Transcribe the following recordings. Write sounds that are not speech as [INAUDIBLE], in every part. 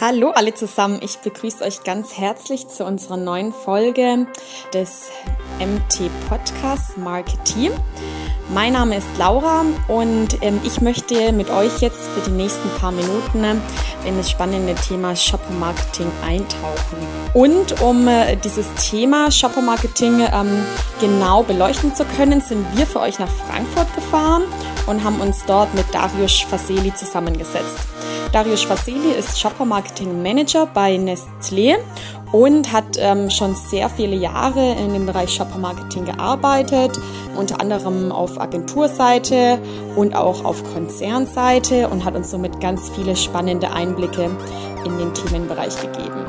Hallo alle zusammen, ich begrüße euch ganz herzlich zu unserer neuen Folge des MT Podcasts Marketing. Mein Name ist Laura und ähm, ich möchte mit euch jetzt für die nächsten paar Minuten in das spannende Thema Shopper Marketing eintauchen. Und um äh, dieses Thema Shopper Marketing ähm, genau beleuchten zu können, sind wir für euch nach Frankfurt gefahren und haben uns dort mit Darius Faseli zusammengesetzt. Darius Faseli ist Shopper Marketing Manager bei Nestlé und hat ähm, schon sehr viele Jahre in dem Bereich Shopper Marketing gearbeitet, unter anderem auf Agenturseite und auch auf Konzernseite und hat uns somit ganz viele spannende Einblicke in den Themenbereich gegeben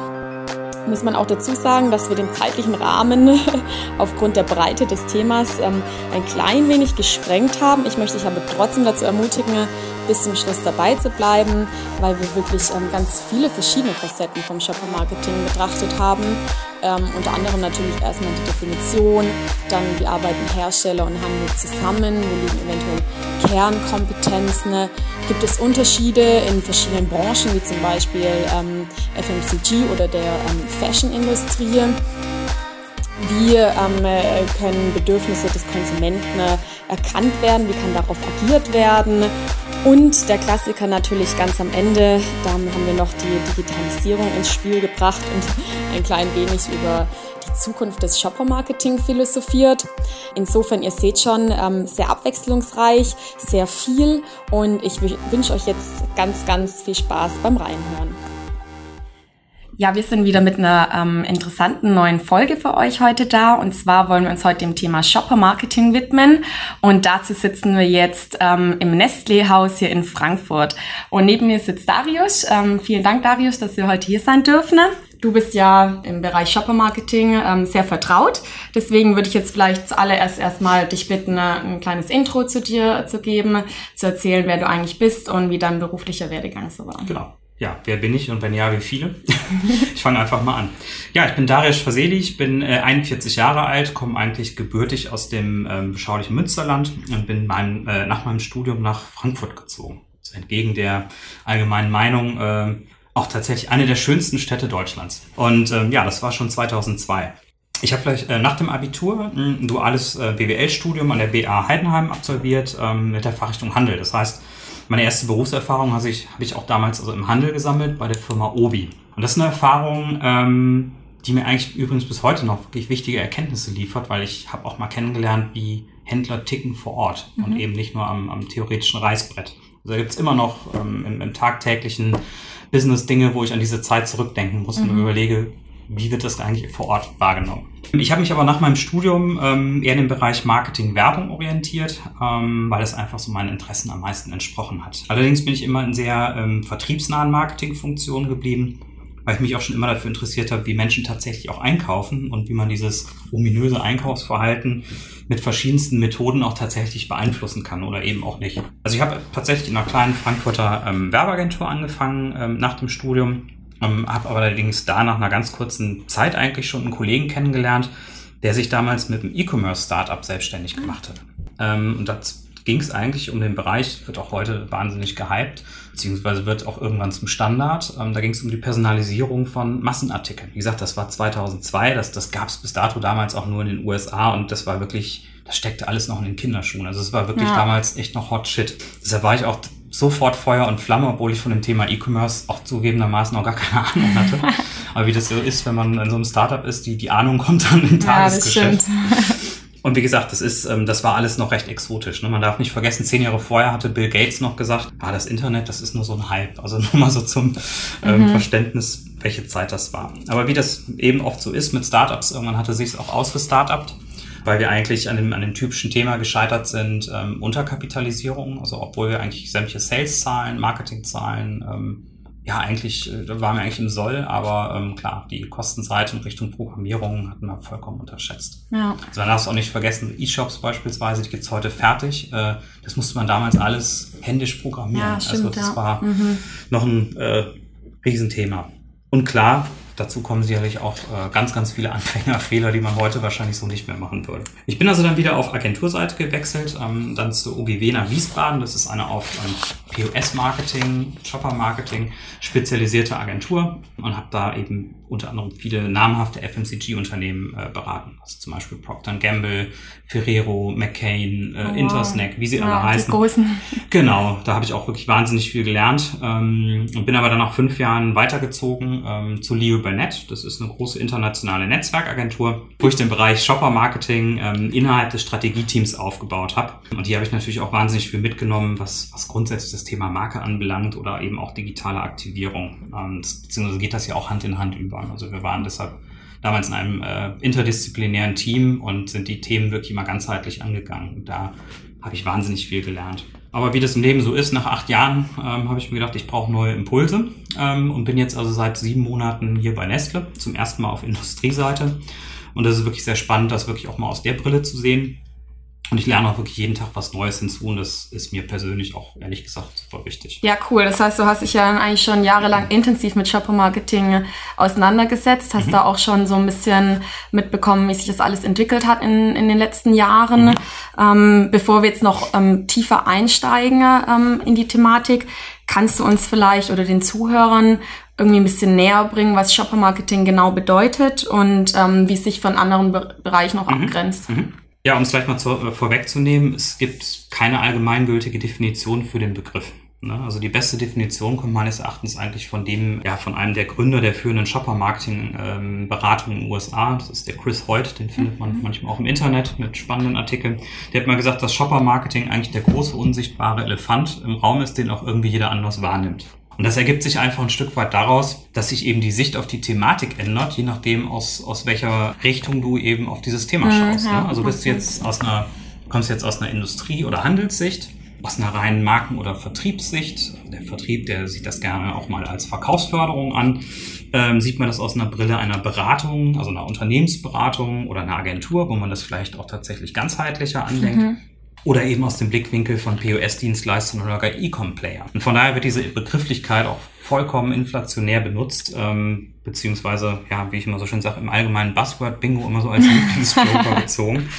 muss man auch dazu sagen, dass wir den zeitlichen Rahmen [LAUGHS] aufgrund der Breite des Themas ähm, ein klein wenig gesprengt haben. Ich möchte dich aber trotzdem dazu ermutigen, bis zum Schluss dabei zu bleiben, weil wir wirklich ähm, ganz viele verschiedene Facetten vom Shopper Marketing betrachtet haben. Ähm, unter anderem natürlich erstmal die Definition, dann wie arbeiten Hersteller und Handel zusammen, wo liegen eventuell Kernkompetenzen, gibt es Unterschiede in verschiedenen Branchen, wie zum Beispiel ähm, FMCG oder der ähm, Fashion-Industrie. Wie ähm, können Bedürfnisse des Konsumenten äh, erkannt werden? Wie kann darauf agiert werden? Und der Klassiker natürlich ganz am Ende, da haben wir noch die Digitalisierung ins Spiel gebracht und ein klein wenig über die Zukunft des Shopper-Marketing philosophiert. Insofern, ihr seht schon, ähm, sehr abwechslungsreich, sehr viel und ich wünsche euch jetzt ganz, ganz viel Spaß beim Reinhören. Ja, wir sind wieder mit einer ähm, interessanten neuen Folge für euch heute da. Und zwar wollen wir uns heute dem Thema Shopper Marketing widmen. Und dazu sitzen wir jetzt ähm, im Nestlé-Haus hier in Frankfurt. Und neben mir sitzt Darius. Ähm, vielen Dank, Darius, dass wir heute hier sein dürfen. Du bist ja im Bereich Shopper Marketing ähm, sehr vertraut. Deswegen würde ich jetzt vielleicht zuallererst erstmal dich bitten, äh, ein kleines Intro zu dir zu geben, zu erzählen, wer du eigentlich bist und wie dein beruflicher Werdegang so war. Genau ja, wer bin ich und wenn ja, wie viele? [LAUGHS] ich fange einfach mal an. Ja, ich bin Darius Faseli, ich bin äh, 41 Jahre alt, komme eigentlich gebürtig aus dem ähm, beschaulichen Münsterland und bin mein, äh, nach meinem Studium nach Frankfurt gezogen. Also entgegen der allgemeinen Meinung äh, auch tatsächlich eine der schönsten Städte Deutschlands. Und ähm, ja, das war schon 2002. Ich habe vielleicht äh, nach dem Abitur ein duales äh, BWL-Studium an der BA Heidenheim absolviert ähm, mit der Fachrichtung Handel. Das heißt, meine erste Berufserfahrung habe ich, hab ich auch damals also im Handel gesammelt bei der Firma Obi. Und das ist eine Erfahrung, ähm, die mir eigentlich übrigens bis heute noch wirklich wichtige Erkenntnisse liefert, weil ich habe auch mal kennengelernt, wie Händler ticken vor Ort mhm. und eben nicht nur am, am theoretischen Reißbrett. Also da gibt's immer noch ähm, im, im tagtäglichen Business Dinge, wo ich an diese Zeit zurückdenken muss mhm. und überlege, wie wird das eigentlich vor Ort wahrgenommen? Ich habe mich aber nach meinem Studium ähm, eher in den Bereich Marketing, Werbung orientiert, ähm, weil es einfach so meinen Interessen am meisten entsprochen hat. Allerdings bin ich immer in sehr ähm, vertriebsnahen Marketingfunktionen geblieben, weil ich mich auch schon immer dafür interessiert habe, wie Menschen tatsächlich auch einkaufen und wie man dieses ominöse Einkaufsverhalten mit verschiedensten Methoden auch tatsächlich beeinflussen kann oder eben auch nicht. Also ich habe tatsächlich in einer kleinen Frankfurter ähm, Werbeagentur angefangen ähm, nach dem Studium ähm, habe aber allerdings da nach einer ganz kurzen Zeit eigentlich schon einen Kollegen kennengelernt, der sich damals mit einem E-Commerce-Startup selbstständig gemacht hat. Ähm, und das ging es eigentlich um den Bereich, wird auch heute wahnsinnig gehypt, beziehungsweise wird auch irgendwann zum Standard. Ähm, da ging es um die Personalisierung von Massenartikeln. Wie gesagt, das war 2002, das, das gab es bis dato damals auch nur in den USA und das war wirklich, das steckte alles noch in den Kinderschuhen. Also es war wirklich ja. damals echt noch Hot Shit. Deshalb war ich auch sofort Feuer und Flamme, obwohl ich von dem Thema E-Commerce auch zugegebenermaßen auch gar keine Ahnung hatte. [LAUGHS] Aber wie das so ist, wenn man in so einem Startup ist, die, die Ahnung kommt dann im Tagesgeschäft. Ja, und wie gesagt, das ist, ähm, das war alles noch recht exotisch. Ne? Man darf nicht vergessen, zehn Jahre vorher hatte Bill Gates noch gesagt, ah, das Internet, das ist nur so ein Hype. Also [LAUGHS] nur mal so zum ähm, mhm. Verständnis, welche Zeit das war. Aber wie das eben oft so ist mit Startups, irgendwann hatte sich es auch ausgestartupt weil wir eigentlich an dem, an dem typischen Thema gescheitert sind, ähm, Unterkapitalisierung, also obwohl wir eigentlich sämtliche Sales-Zahlen, Marketing-Zahlen, ähm, ja, eigentlich, äh, da waren wir eigentlich im Soll, aber ähm, klar, die Kostenseite in Richtung Programmierung hatten wir vollkommen unterschätzt. Ja. Also man darf es auch nicht vergessen, E-Shops beispielsweise, die gibt's heute fertig. Äh, das musste man damals alles händisch programmieren. Ja, stimmt, also das ja. war mhm. noch ein äh, Riesenthema. Und klar, Dazu kommen sicherlich auch äh, ganz, ganz viele [LAUGHS] Anfängerfehler, die man heute wahrscheinlich so nicht mehr machen würde. Ich bin also dann wieder auf Agenturseite gewechselt, ähm, dann zur OGW nach Wiesbaden. Das ist eine auf ähm, POS-Marketing, Shopper-Marketing, spezialisierte Agentur und habe da eben unter anderem viele namhafte FMCG-Unternehmen äh, beraten. Also zum Beispiel Procter Gamble, Ferrero, McCain, äh, oh, Intersnack, wie sie ja, alle heißen. Die großen. [LAUGHS] Genau, da habe ich auch wirklich wahnsinnig viel gelernt ähm, und bin aber dann nach fünf Jahren weitergezogen ähm, zu Leo Burnett. Das ist eine große internationale Netzwerkagentur, wo ich den Bereich Shopper-Marketing ähm, innerhalb des Strategieteams aufgebaut habe. Und hier habe ich natürlich auch wahnsinnig viel mitgenommen, was, was grundsätzlich das Thema Marke anbelangt oder eben auch digitale Aktivierung. Ähm, das, beziehungsweise geht das ja auch Hand in Hand über. Also wir waren deshalb damals in einem äh, interdisziplinären Team und sind die Themen wirklich immer ganzheitlich angegangen. Und da habe ich wahnsinnig viel gelernt. Aber wie das im Leben so ist, nach acht Jahren ähm, habe ich mir gedacht, ich brauche neue Impulse ähm, und bin jetzt also seit sieben Monaten hier bei Nestle, zum ersten Mal auf Industrieseite. Und das ist wirklich sehr spannend, das wirklich auch mal aus der Brille zu sehen. Und ich lerne auch wirklich jeden Tag was Neues hinzu und das ist mir persönlich auch ehrlich gesagt super wichtig. Ja, cool. Das heißt, du hast dich ja eigentlich schon jahrelang intensiv mit Shopper Marketing auseinandergesetzt, hast mhm. da auch schon so ein bisschen mitbekommen, wie sich das alles entwickelt hat in, in den letzten Jahren. Mhm. Ähm, bevor wir jetzt noch ähm, tiefer einsteigen ähm, in die Thematik, kannst du uns vielleicht oder den Zuhörern irgendwie ein bisschen näher bringen, was Shopper Marketing genau bedeutet und ähm, wie es sich von anderen Be Bereichen auch mhm. abgrenzt? Mhm. Ja, um es gleich mal zu, äh, vorwegzunehmen, es gibt keine allgemeingültige Definition für den Begriff. Ne? Also die beste Definition kommt meines Erachtens eigentlich von dem, ja, von einem der Gründer der führenden Shopper-Marketing-Beratung ähm, in den USA. Das ist der Chris Hoyt, den findet man mhm. manchmal auch im Internet mit spannenden Artikeln. Der hat mal gesagt, dass Shopper-Marketing eigentlich der große unsichtbare Elefant im Raum ist, den auch irgendwie jeder anders wahrnimmt. Und das ergibt sich einfach ein Stück weit daraus, dass sich eben die Sicht auf die Thematik ändert, je nachdem, aus, aus welcher Richtung du eben auf dieses Thema mhm, schaust. Mhm, ne? Also bist du jetzt aus einer, kommst jetzt aus einer Industrie- oder Handelssicht, aus einer reinen Marken- oder Vertriebssicht. Der Vertrieb, der sieht das gerne auch mal als Verkaufsförderung an. Ähm, sieht man das aus einer Brille einer Beratung, also einer Unternehmensberatung oder einer Agentur, wo man das vielleicht auch tatsächlich ganzheitlicher andenkt. Mhm oder eben aus dem Blickwinkel von POS-Dienstleistern oder gar E-Com-Player. Und von daher wird diese Begrifflichkeit auch vollkommen inflationär benutzt, ähm, beziehungsweise, ja, wie ich immer so schön sage, im allgemeinen Buzzword-Bingo immer so als [LAUGHS] Lieblingsjoker gezogen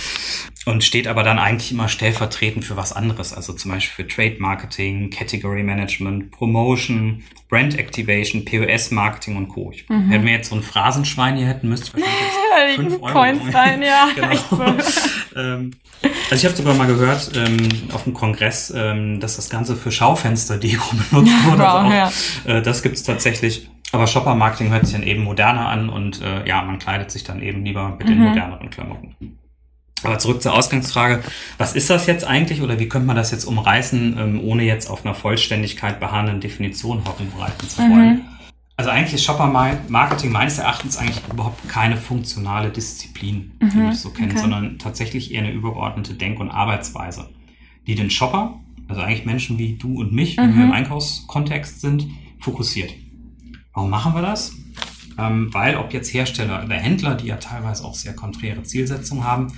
und steht aber dann eigentlich immer stellvertretend für was anderes, also zum Beispiel für Trade Marketing, Category Management, Promotion, Brand Activation, POS Marketing und Co. Mhm. Wenn wir jetzt so ein Phrasenschwein hier hätten, müsste ich wahrscheinlich jetzt [LAUGHS] fünf Euro Coins rein, ja. [LAUGHS] genau. [LAUGHS] ähm, also ich habe sogar mal gehört ähm, auf dem Kongress, ähm, dass das Ganze für Schaufenster-Deko benutzt wurde. Ja, also auch, ja. äh, das gibt's tatsächlich. Aber Shopper-Marketing hört sich dann eben moderner an und äh, ja, man kleidet sich dann eben lieber mit mhm. den moderneren Klamotten. Aber zurück zur Ausgangsfrage, was ist das jetzt eigentlich oder wie könnte man das jetzt umreißen, ähm, ohne jetzt auf einer Vollständigkeit beharrenden Definition herumreiten zu wollen? Mhm. Also eigentlich ist Shopper-Marketing meines Erachtens eigentlich überhaupt keine funktionale Disziplin, mhm, ich so kenne, okay. sondern tatsächlich eher eine übergeordnete Denk- und Arbeitsweise, die den Shopper, also eigentlich Menschen wie du und mich, mhm. wenn wir im Einkaufskontext sind, fokussiert. Warum machen wir das? Ähm, weil ob jetzt Hersteller oder Händler, die ja teilweise auch sehr konträre Zielsetzungen haben,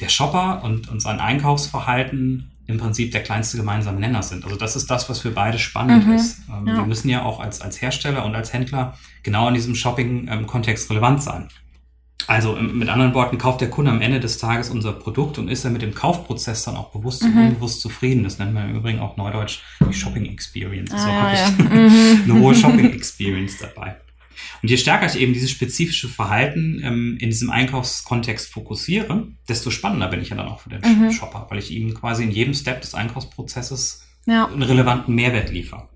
der Shopper und, und sein Einkaufsverhalten im Prinzip der kleinste gemeinsame Nenner sind. Also das ist das, was für beide spannend mhm, ist. Ähm, ja. Wir müssen ja auch als, als Hersteller und als Händler genau in diesem Shopping-Kontext relevant sein. Also ähm, mit anderen Worten, kauft der Kunde am Ende des Tages unser Produkt und ist er mit dem Kaufprozess dann auch bewusst mhm. und unbewusst zufrieden. Das nennt man im Übrigen auch neudeutsch die Shopping Experience. Ah, so habe ja. ich [LAUGHS] mhm. eine hohe Shopping Experience dabei. Und je stärker ich eben dieses spezifische Verhalten ähm, in diesem Einkaufskontext fokussiere, desto spannender bin ich ja dann auch für den mhm. Shopper, weil ich ihm quasi in jedem Step des Einkaufsprozesses ja. einen relevanten Mehrwert liefere.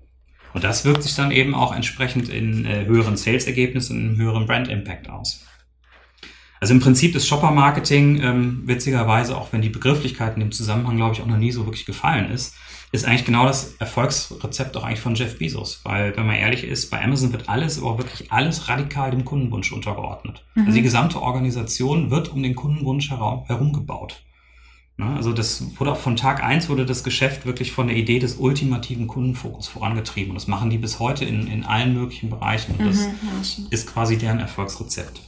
Und das wirkt sich dann eben auch entsprechend in äh, höheren Sales-Ergebnissen und einem höheren Brand-Impact aus. Also im Prinzip ist Shopper-Marketing ähm, witzigerweise, auch wenn die Begrifflichkeit in dem Zusammenhang, glaube ich, auch noch nie so wirklich gefallen ist, ist eigentlich genau das Erfolgsrezept auch eigentlich von Jeff Bezos. Weil, wenn man ehrlich ist, bei Amazon wird alles, aber wirklich alles radikal dem Kundenwunsch untergeordnet. Mhm. Also die gesamte Organisation wird um den Kundenwunsch herum, gebaut. Ne? Also das wurde auch von Tag eins wurde das Geschäft wirklich von der Idee des ultimativen Kundenfokus vorangetrieben. Und das machen die bis heute in, in allen möglichen Bereichen. Und das mhm, ja, ist quasi deren Erfolgsrezept.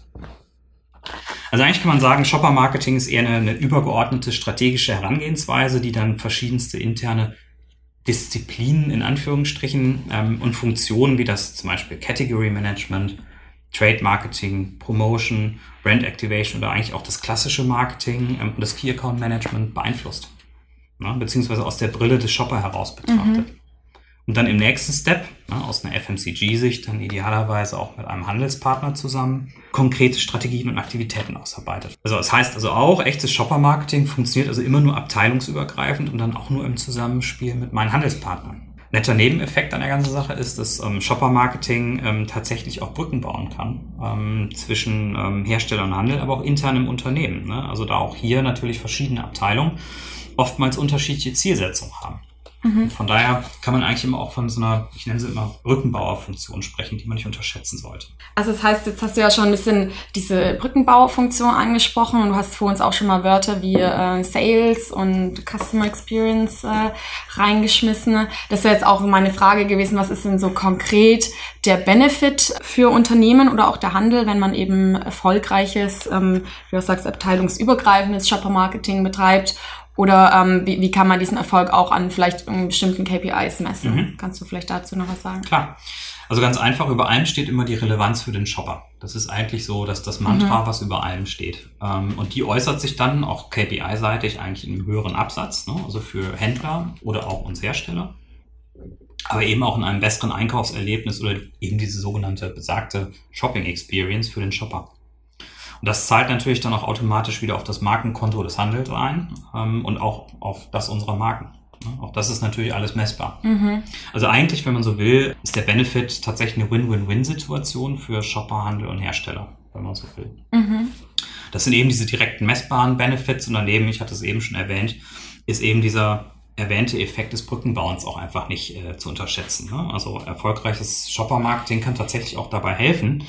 Also eigentlich kann man sagen, Shopper-Marketing ist eher eine, eine, übergeordnete strategische Herangehensweise, die dann verschiedenste interne Disziplinen in Anführungsstrichen ähm, und Funktionen wie das zum Beispiel Category Management, Trade Marketing, Promotion, Brand Activation oder eigentlich auch das klassische Marketing ähm, und das Key Account Management beeinflusst. Ne? Beziehungsweise aus der Brille des Shopper heraus betrachtet. Mhm. Und dann im nächsten Step, aus einer FMCG-Sicht, dann idealerweise auch mit einem Handelspartner zusammen, konkrete Strategien und Aktivitäten ausarbeitet. Also das heißt also auch, echtes Shopper-Marketing funktioniert also immer nur abteilungsübergreifend und dann auch nur im Zusammenspiel mit meinen Handelspartnern. Netter Nebeneffekt an der ganzen Sache ist, dass ähm, Shopper-Marketing ähm, tatsächlich auch Brücken bauen kann ähm, zwischen ähm, Hersteller und Handel, aber auch intern im Unternehmen. Ne? Also da auch hier natürlich verschiedene Abteilungen oftmals unterschiedliche Zielsetzungen haben. Mhm. Von daher kann man eigentlich immer auch von so einer, ich nenne sie immer Brückenbauerfunktion sprechen, die man nicht unterschätzen sollte. Also das heißt, jetzt hast du ja schon ein bisschen diese Brückenbauerfunktion angesprochen und du hast vor uns auch schon mal Wörter wie äh, Sales und Customer Experience äh, reingeschmissen. Das wäre jetzt auch meine Frage gewesen, was ist denn so konkret der Benefit für Unternehmen oder auch der Handel, wenn man eben erfolgreiches, ähm, wie du sagst, abteilungsübergreifendes Shopper-Marketing betreibt oder ähm, wie, wie kann man diesen Erfolg auch an vielleicht bestimmten KPIs messen? Mhm. Kannst du vielleicht dazu noch was sagen? Klar. Also ganz einfach, über allem steht immer die Relevanz für den Shopper. Das ist eigentlich so, dass das Mantra, mhm. was über allem steht. Ähm, und die äußert sich dann auch KPI-seitig eigentlich in einem höheren Absatz, ne? also für Händler oder auch uns Hersteller. Aber eben auch in einem besseren Einkaufserlebnis oder eben diese sogenannte besagte Shopping Experience für den Shopper. Und das zahlt natürlich dann auch automatisch wieder auf das Markenkonto des Handels ein ähm, und auch auf das unserer Marken. Auch das ist natürlich alles messbar. Mhm. Also eigentlich, wenn man so will, ist der Benefit tatsächlich eine Win-Win-Win-Situation für Shopper, Handel und Hersteller, wenn man so will. Mhm. Das sind eben diese direkten messbaren Benefits und daneben, ich hatte es eben schon erwähnt, ist eben dieser erwähnte Effekt des Brückenbauens auch einfach nicht äh, zu unterschätzen. Ne? Also erfolgreiches Shopper-Marketing kann tatsächlich auch dabei helfen,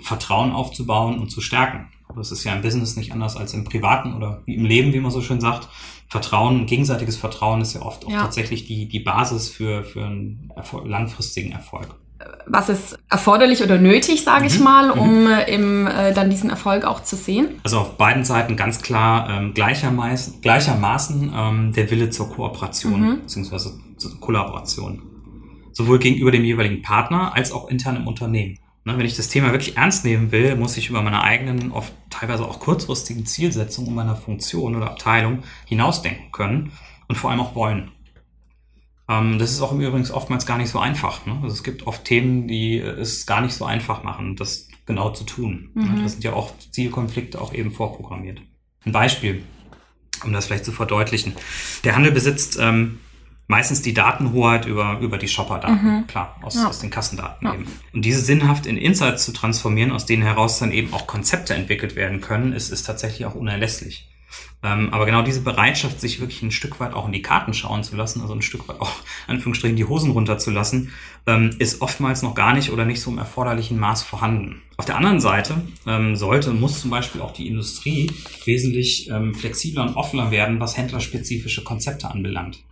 Vertrauen aufzubauen und zu stärken. Das ist ja im Business nicht anders als im Privaten oder im Leben, wie man so schön sagt. Vertrauen, gegenseitiges Vertrauen ist ja oft auch ja. tatsächlich die, die Basis für, für einen Erfolg, langfristigen Erfolg. Was ist erforderlich oder nötig, sage mhm. ich mal, mhm. um äh, im, äh, dann diesen Erfolg auch zu sehen? Also auf beiden Seiten ganz klar ähm, gleichermaßen, gleichermaßen ähm, der Wille zur Kooperation mhm. bzw. zur Kollaboration. Sowohl gegenüber dem jeweiligen Partner als auch intern im Unternehmen. Ne, wenn ich das Thema wirklich ernst nehmen will, muss ich über meine eigenen, oft teilweise auch kurzfristigen Zielsetzungen meiner Funktion oder Abteilung hinausdenken können und vor allem auch wollen. Ähm, das ist auch übrigens oftmals gar nicht so einfach. Ne? Also es gibt oft Themen, die es gar nicht so einfach machen, das genau zu tun. Mhm. Das sind ja auch Zielkonflikte auch eben vorprogrammiert. Ein Beispiel, um das vielleicht zu verdeutlichen. Der Handel besitzt ähm, meistens die Datenhoheit über, über die Shopper-Daten, mhm. klar, aus, ja. aus den Kassendaten ja. eben. Und diese sinnhaft in Insights zu transformieren, aus denen heraus dann eben auch Konzepte entwickelt werden können, ist, ist tatsächlich auch unerlässlich. Ähm, aber genau diese Bereitschaft, sich wirklich ein Stück weit auch in die Karten schauen zu lassen, also ein Stück weit auch, Anführungsstrichen, die Hosen runterzulassen, ähm, ist oftmals noch gar nicht oder nicht so im erforderlichen Maß vorhanden. Auf der anderen Seite ähm, sollte und muss zum Beispiel auch die Industrie wesentlich ähm, flexibler und offener werden, was händlerspezifische Konzepte anbelangt.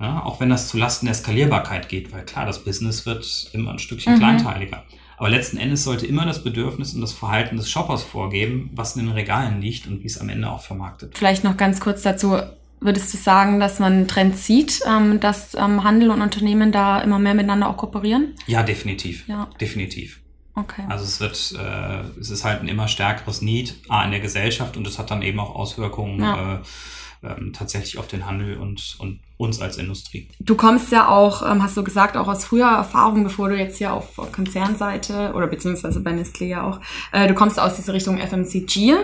Ja, auch wenn das zu Lasten der Skalierbarkeit geht, weil klar, das Business wird immer ein Stückchen mhm. kleinteiliger. Aber letzten Endes sollte immer das Bedürfnis und das Verhalten des Shoppers vorgeben, was in den Regalen liegt und wie es am Ende auch vermarktet. Vielleicht noch ganz kurz dazu. Würdest du sagen, dass man einen Trend sieht, ähm, dass ähm, Handel und Unternehmen da immer mehr miteinander auch kooperieren? Ja, definitiv. Ja. Definitiv. Okay. Also es wird, äh, es ist halt ein immer stärkeres Need A in der Gesellschaft und es hat dann eben auch Auswirkungen ja. äh, ähm, tatsächlich auf den Handel und, und uns als Industrie. Du kommst ja auch, ähm, hast du gesagt, auch aus früher Erfahrung, bevor du jetzt hier auf Konzernseite oder beziehungsweise bei Nestlé ja auch, äh, du kommst aus dieser Richtung FMCG.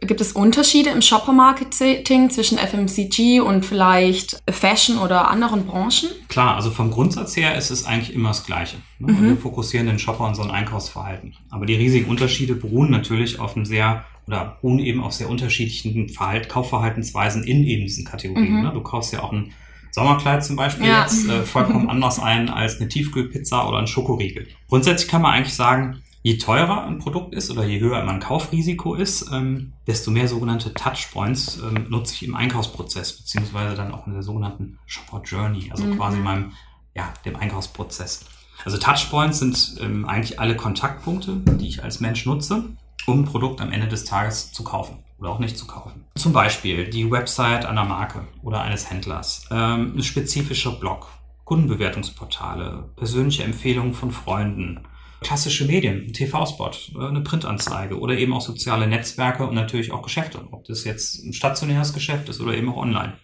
Gibt es Unterschiede im Shopper-Marketing zwischen FMCG und vielleicht Fashion oder anderen Branchen? Klar, also vom Grundsatz her ist es eigentlich immer das Gleiche. Ne? Mhm. Wir fokussieren den Shopper und sein Einkaufsverhalten. Aber die riesigen Unterschiede beruhen natürlich auf einem sehr oder beruhen eben auf sehr unterschiedlichen Verhalt, Kaufverhaltensweisen in eben diesen Kategorien. Mhm. Ne? Du kaufst ja auch ein Sommerkleid zum Beispiel ja. jetzt äh, vollkommen anders ein als eine Tiefkühlpizza oder ein Schokoriegel. Grundsätzlich kann man eigentlich sagen, je teurer ein Produkt ist oder je höher mein Kaufrisiko ist, ähm, desto mehr sogenannte Touchpoints ähm, nutze ich im Einkaufsprozess, beziehungsweise dann auch in der sogenannten Shopper Journey, also mhm. quasi meinem, ja, dem Einkaufsprozess. Also Touchpoints sind ähm, eigentlich alle Kontaktpunkte, die ich als Mensch nutze, um ein Produkt am Ende des Tages zu kaufen oder auch nicht zu kaufen. Zum Beispiel die Website einer Marke oder eines Händlers, ähm, ein spezifischer Blog, Kundenbewertungsportale, persönliche Empfehlungen von Freunden, klassische Medien, ein TV-Spot, äh, eine Printanzeige oder eben auch soziale Netzwerke und natürlich auch Geschäfte, ob das jetzt ein stationäres Geschäft ist oder eben auch online.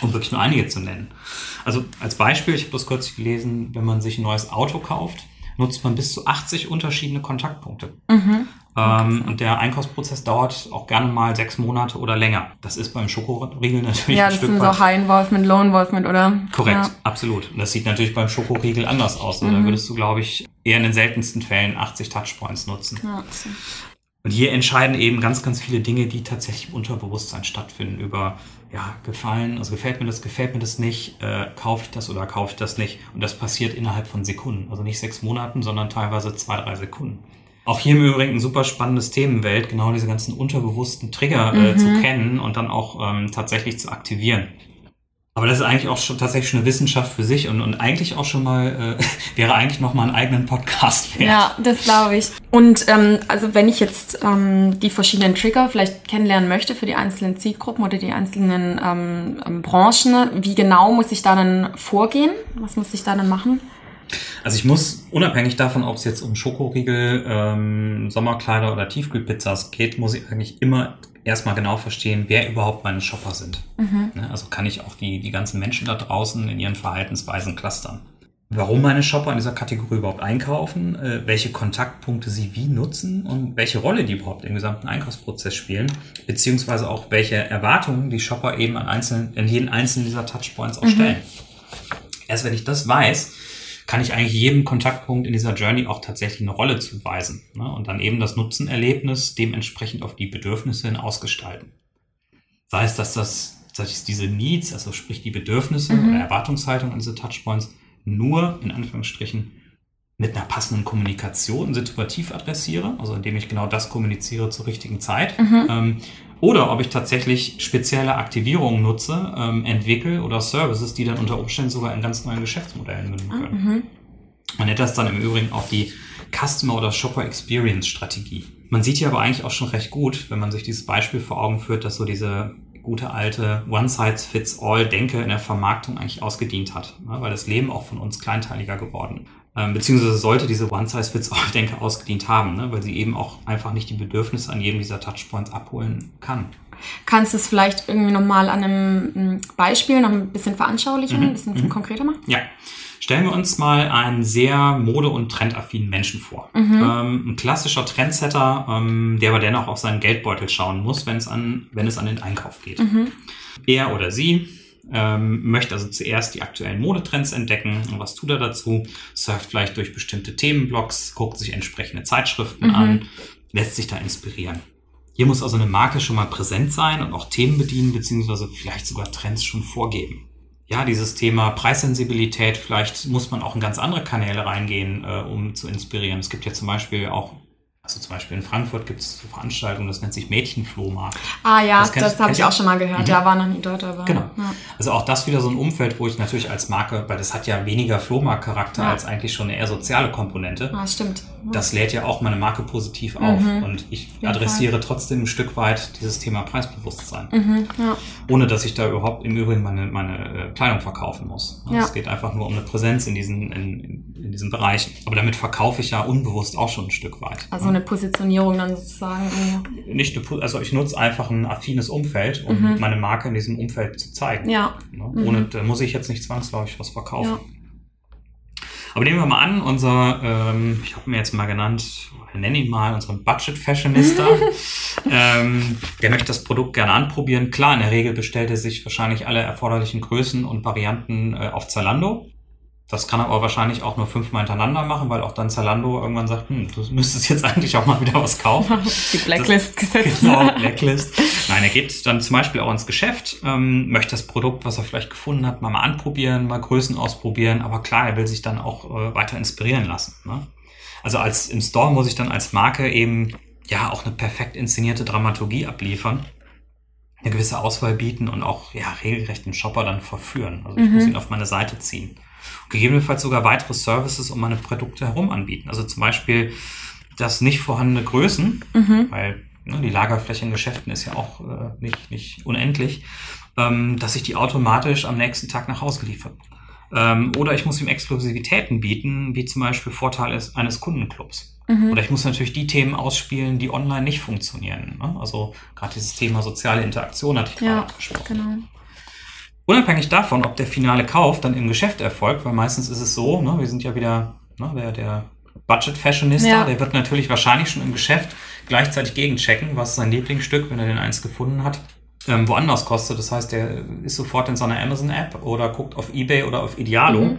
um wirklich nur einige zu nennen. Also als Beispiel, ich habe das kurz gelesen, wenn man sich ein neues Auto kauft, nutzt man bis zu 80 unterschiedliche Kontaktpunkte. Mhm. Ähm, und der Einkaufsprozess dauert auch gerne mal sechs Monate oder länger. Das ist beim Schokoriegel natürlich ja, ein Stück weit. Ja, das sind so High Involvement, Low Involvement, oder? Korrekt, ja. absolut. Und das sieht natürlich beim Schokoriegel anders aus. Mhm. Da würdest du, glaube ich, eher in den seltensten Fällen 80 Touchpoints nutzen. Ja, und hier entscheiden eben ganz, ganz viele Dinge, die tatsächlich im Unterbewusstsein stattfinden, über ja, gefallen, also gefällt mir das, gefällt mir das nicht, äh, kaufe ich das oder kaufe ich das nicht. Und das passiert innerhalb von Sekunden. Also nicht sechs Monaten, sondern teilweise zwei, drei Sekunden. Auch hier im Übrigen ein super spannendes Themenwelt, genau diese ganzen unterbewussten Trigger äh, mhm. zu kennen und dann auch ähm, tatsächlich zu aktivieren. Aber das ist eigentlich auch schon tatsächlich schon eine Wissenschaft für sich und, und eigentlich auch schon mal, äh, [LAUGHS] wäre eigentlich noch mal einen eigenen Podcast wert. Ja, das glaube ich. Und ähm, also wenn ich jetzt ähm, die verschiedenen Trigger vielleicht kennenlernen möchte für die einzelnen Zielgruppen oder die einzelnen ähm, ähm Branchen, wie genau muss ich da dann vorgehen? Was muss ich da dann machen? Also ich muss, unabhängig davon, ob es jetzt um Schokoriegel, ähm, Sommerkleider oder Tiefkühlpizzas geht, muss ich eigentlich immer erstmal genau verstehen, wer überhaupt meine Shopper sind. Mhm. Ne, also kann ich auch die, die ganzen Menschen da draußen in ihren Verhaltensweisen clustern. Warum meine Shopper in dieser Kategorie überhaupt einkaufen, äh, welche Kontaktpunkte sie wie nutzen und welche Rolle die überhaupt im gesamten Einkaufsprozess spielen, beziehungsweise auch welche Erwartungen die Shopper eben an, einzelnen, in jeden einzelnen dieser Touchpoints auch mhm. stellen. Erst wenn ich das weiß, kann ich eigentlich jedem Kontaktpunkt in dieser Journey auch tatsächlich eine Rolle zuweisen ne? und dann eben das Nutzenerlebnis dementsprechend auf die Bedürfnisse hin ausgestalten. Sei es, dass das, dass ich diese Needs, also sprich die Bedürfnisse mhm. oder Erwartungshaltung an diese Touchpoints nur in Anführungsstrichen mit einer passenden Kommunikation situativ adressiere, also indem ich genau das kommuniziere zur richtigen Zeit, mhm. ähm, oder ob ich tatsächlich spezielle Aktivierungen nutze, ähm, entwickle oder Services, die dann unter Umständen sogar in ganz neuen Geschäftsmodellen münden ah, können. Mhm. Man nennt das dann im Übrigen auch die Customer oder Shopper Experience Strategie. Man sieht hier aber eigentlich auch schon recht gut, wenn man sich dieses Beispiel vor Augen führt, dass so diese gute alte One-Size-Fits-All-Denke in der Vermarktung eigentlich ausgedient hat, ne? weil das Leben auch von uns kleinteiliger geworden ähm, beziehungsweise sollte diese One-Size-Fits-All-Denke [LAUGHS] ausgedient haben, ne? weil sie eben auch einfach nicht die Bedürfnisse an jedem dieser Touchpoints abholen kann. Kannst du es vielleicht irgendwie nochmal an einem Beispiel noch ein bisschen veranschaulichen, mhm. ein bisschen mhm. konkreter machen? Ja. Stellen wir uns mal einen sehr mode- und trendaffinen Menschen vor. Mhm. Ähm, ein klassischer Trendsetter, ähm, der aber dennoch auf seinen Geldbeutel schauen muss, wenn es an, wenn es an den Einkauf geht. Mhm. Er oder sie ähm, möchte also zuerst die aktuellen Modetrends entdecken. Und was tut er dazu? Surft vielleicht durch bestimmte Themenblocks, guckt sich entsprechende Zeitschriften mhm. an, lässt sich da inspirieren. Hier muss also eine Marke schon mal präsent sein und auch Themen bedienen, beziehungsweise vielleicht sogar Trends schon vorgeben. Ja, dieses Thema Preissensibilität, vielleicht muss man auch in ganz andere Kanäle reingehen, äh, um zu inspirieren. Es gibt ja zum Beispiel auch also zum Beispiel in Frankfurt gibt es Veranstaltungen, das nennt sich Mädchenflohmarkt. Ah ja, das, das habe ich auch schon mal gehört. Mhm. Ja, war noch nie dort, aber. Genau. Ja. Also auch das wieder so ein Umfeld, wo ich natürlich als Marke, weil das hat ja weniger Flohmarktcharakter ja. als eigentlich schon eine eher soziale Komponente. Ah, stimmt. Das lädt ja auch meine Marke positiv auf. Mhm. Und ich adressiere trotzdem ein Stück weit dieses Thema Preisbewusstsein. Mhm. Ja. Ohne dass ich da überhaupt im Übrigen meine, meine äh, Kleidung verkaufen muss. Es geht einfach nur um eine Präsenz in diesen, in, in diesen Bereichen. Aber damit verkaufe ich ja unbewusst auch schon ein Stück weit. Also eine Positionierung dann sozusagen. Nicht eine, also ich nutze einfach ein affines Umfeld, um mhm. meine Marke in diesem Umfeld zu zeigen. Ja. Ne? Ohne, mhm. da muss ich jetzt nicht zwangsläufig was verkaufen. Aber nehmen wir mal an, unser, ähm, ich habe mir jetzt mal genannt, wir nennen ihn mal unseren Budget Fashionista. [LAUGHS] ähm, der möchte das Produkt gerne anprobieren. Klar, in der Regel bestellt er sich wahrscheinlich alle erforderlichen Größen und Varianten äh, auf Zalando. Das kann er aber wahrscheinlich auch nur fünfmal hintereinander machen, weil auch dann Zalando irgendwann sagt, hm, du müsstest jetzt eigentlich auch mal wieder was kaufen. [LAUGHS] Die Blacklist [LAUGHS] gesetzt. Genau, Blacklist. Nein, er geht dann zum Beispiel auch ins Geschäft, ähm, möchte das Produkt, was er vielleicht gefunden hat, mal, mal anprobieren, mal Größen ausprobieren, aber klar, er will sich dann auch äh, weiter inspirieren lassen. Ne? Also als im Store muss ich dann als Marke eben ja auch eine perfekt inszenierte Dramaturgie abliefern eine gewisse Auswahl bieten und auch ja regelrecht den Shopper dann verführen. Also ich mhm. muss ihn auf meine Seite ziehen gegebenenfalls sogar weitere Services um meine Produkte herum anbieten. Also zum Beispiel das nicht vorhandene Größen, mhm. weil ne, die Lagerfläche in Geschäften ist ja auch äh, nicht, nicht unendlich, ähm, dass ich die automatisch am nächsten Tag nach Hause liefere. Ähm, oder ich muss ihm Exklusivitäten bieten, wie zum Beispiel Vorteile eines Kundenclubs. Mhm. Oder ich muss natürlich die Themen ausspielen, die online nicht funktionieren. Ne? Also gerade dieses Thema soziale Interaktion hatte ich gerade ja, gesprochen. Genau. Unabhängig davon, ob der finale Kauf dann im Geschäft erfolgt, weil meistens ist es so, ne, wir sind ja wieder ne, der, der Budget-Fashionista, ja. der wird natürlich wahrscheinlich schon im Geschäft gleichzeitig gegenchecken, was sein Lieblingsstück, wenn er den eins gefunden hat, ähm, woanders kostet. Das heißt, der ist sofort in seiner Amazon-App oder guckt auf Ebay oder auf Idealo. Mhm.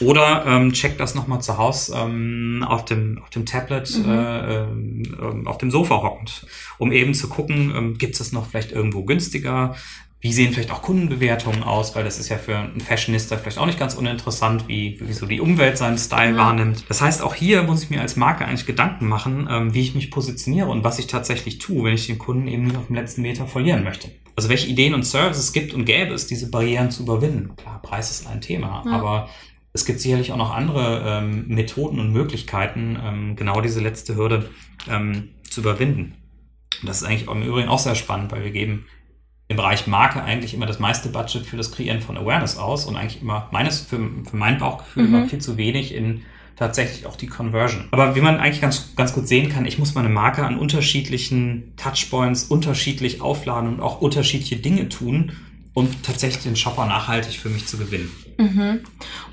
Oder ähm, checkt das nochmal zu Hause ähm, auf, dem, auf dem Tablet, mhm. äh, äh, auf dem Sofa hockend, um eben zu gucken, ähm, gibt es das noch vielleicht irgendwo günstiger? Wie sehen vielleicht auch Kundenbewertungen aus? Weil das ist ja für einen Fashionista vielleicht auch nicht ganz uninteressant, wie, wie so die Umwelt seinen Style ja. wahrnimmt. Das heißt, auch hier muss ich mir als Marke eigentlich Gedanken machen, ähm, wie ich mich positioniere und was ich tatsächlich tue, wenn ich den Kunden eben nicht auf dem letzten Meter verlieren möchte. Also welche Ideen und Services gibt und gäbe es, diese Barrieren zu überwinden. Klar, Preis ist ein Thema, ja. aber es gibt sicherlich auch noch andere ähm, Methoden und Möglichkeiten, ähm, genau diese letzte Hürde ähm, zu überwinden. Und das ist eigentlich im Übrigen auch sehr spannend, weil wir geben im Bereich Marke eigentlich immer das meiste Budget für das Kreieren von Awareness aus und eigentlich immer meines, für, für mein Bauchgefühl mhm. immer viel zu wenig in tatsächlich auch die Conversion. Aber wie man eigentlich ganz, ganz gut sehen kann, ich muss meine Marke an unterschiedlichen Touchpoints unterschiedlich aufladen und auch unterschiedliche Dinge tun, um tatsächlich den Shopper nachhaltig für mich zu gewinnen. Mhm.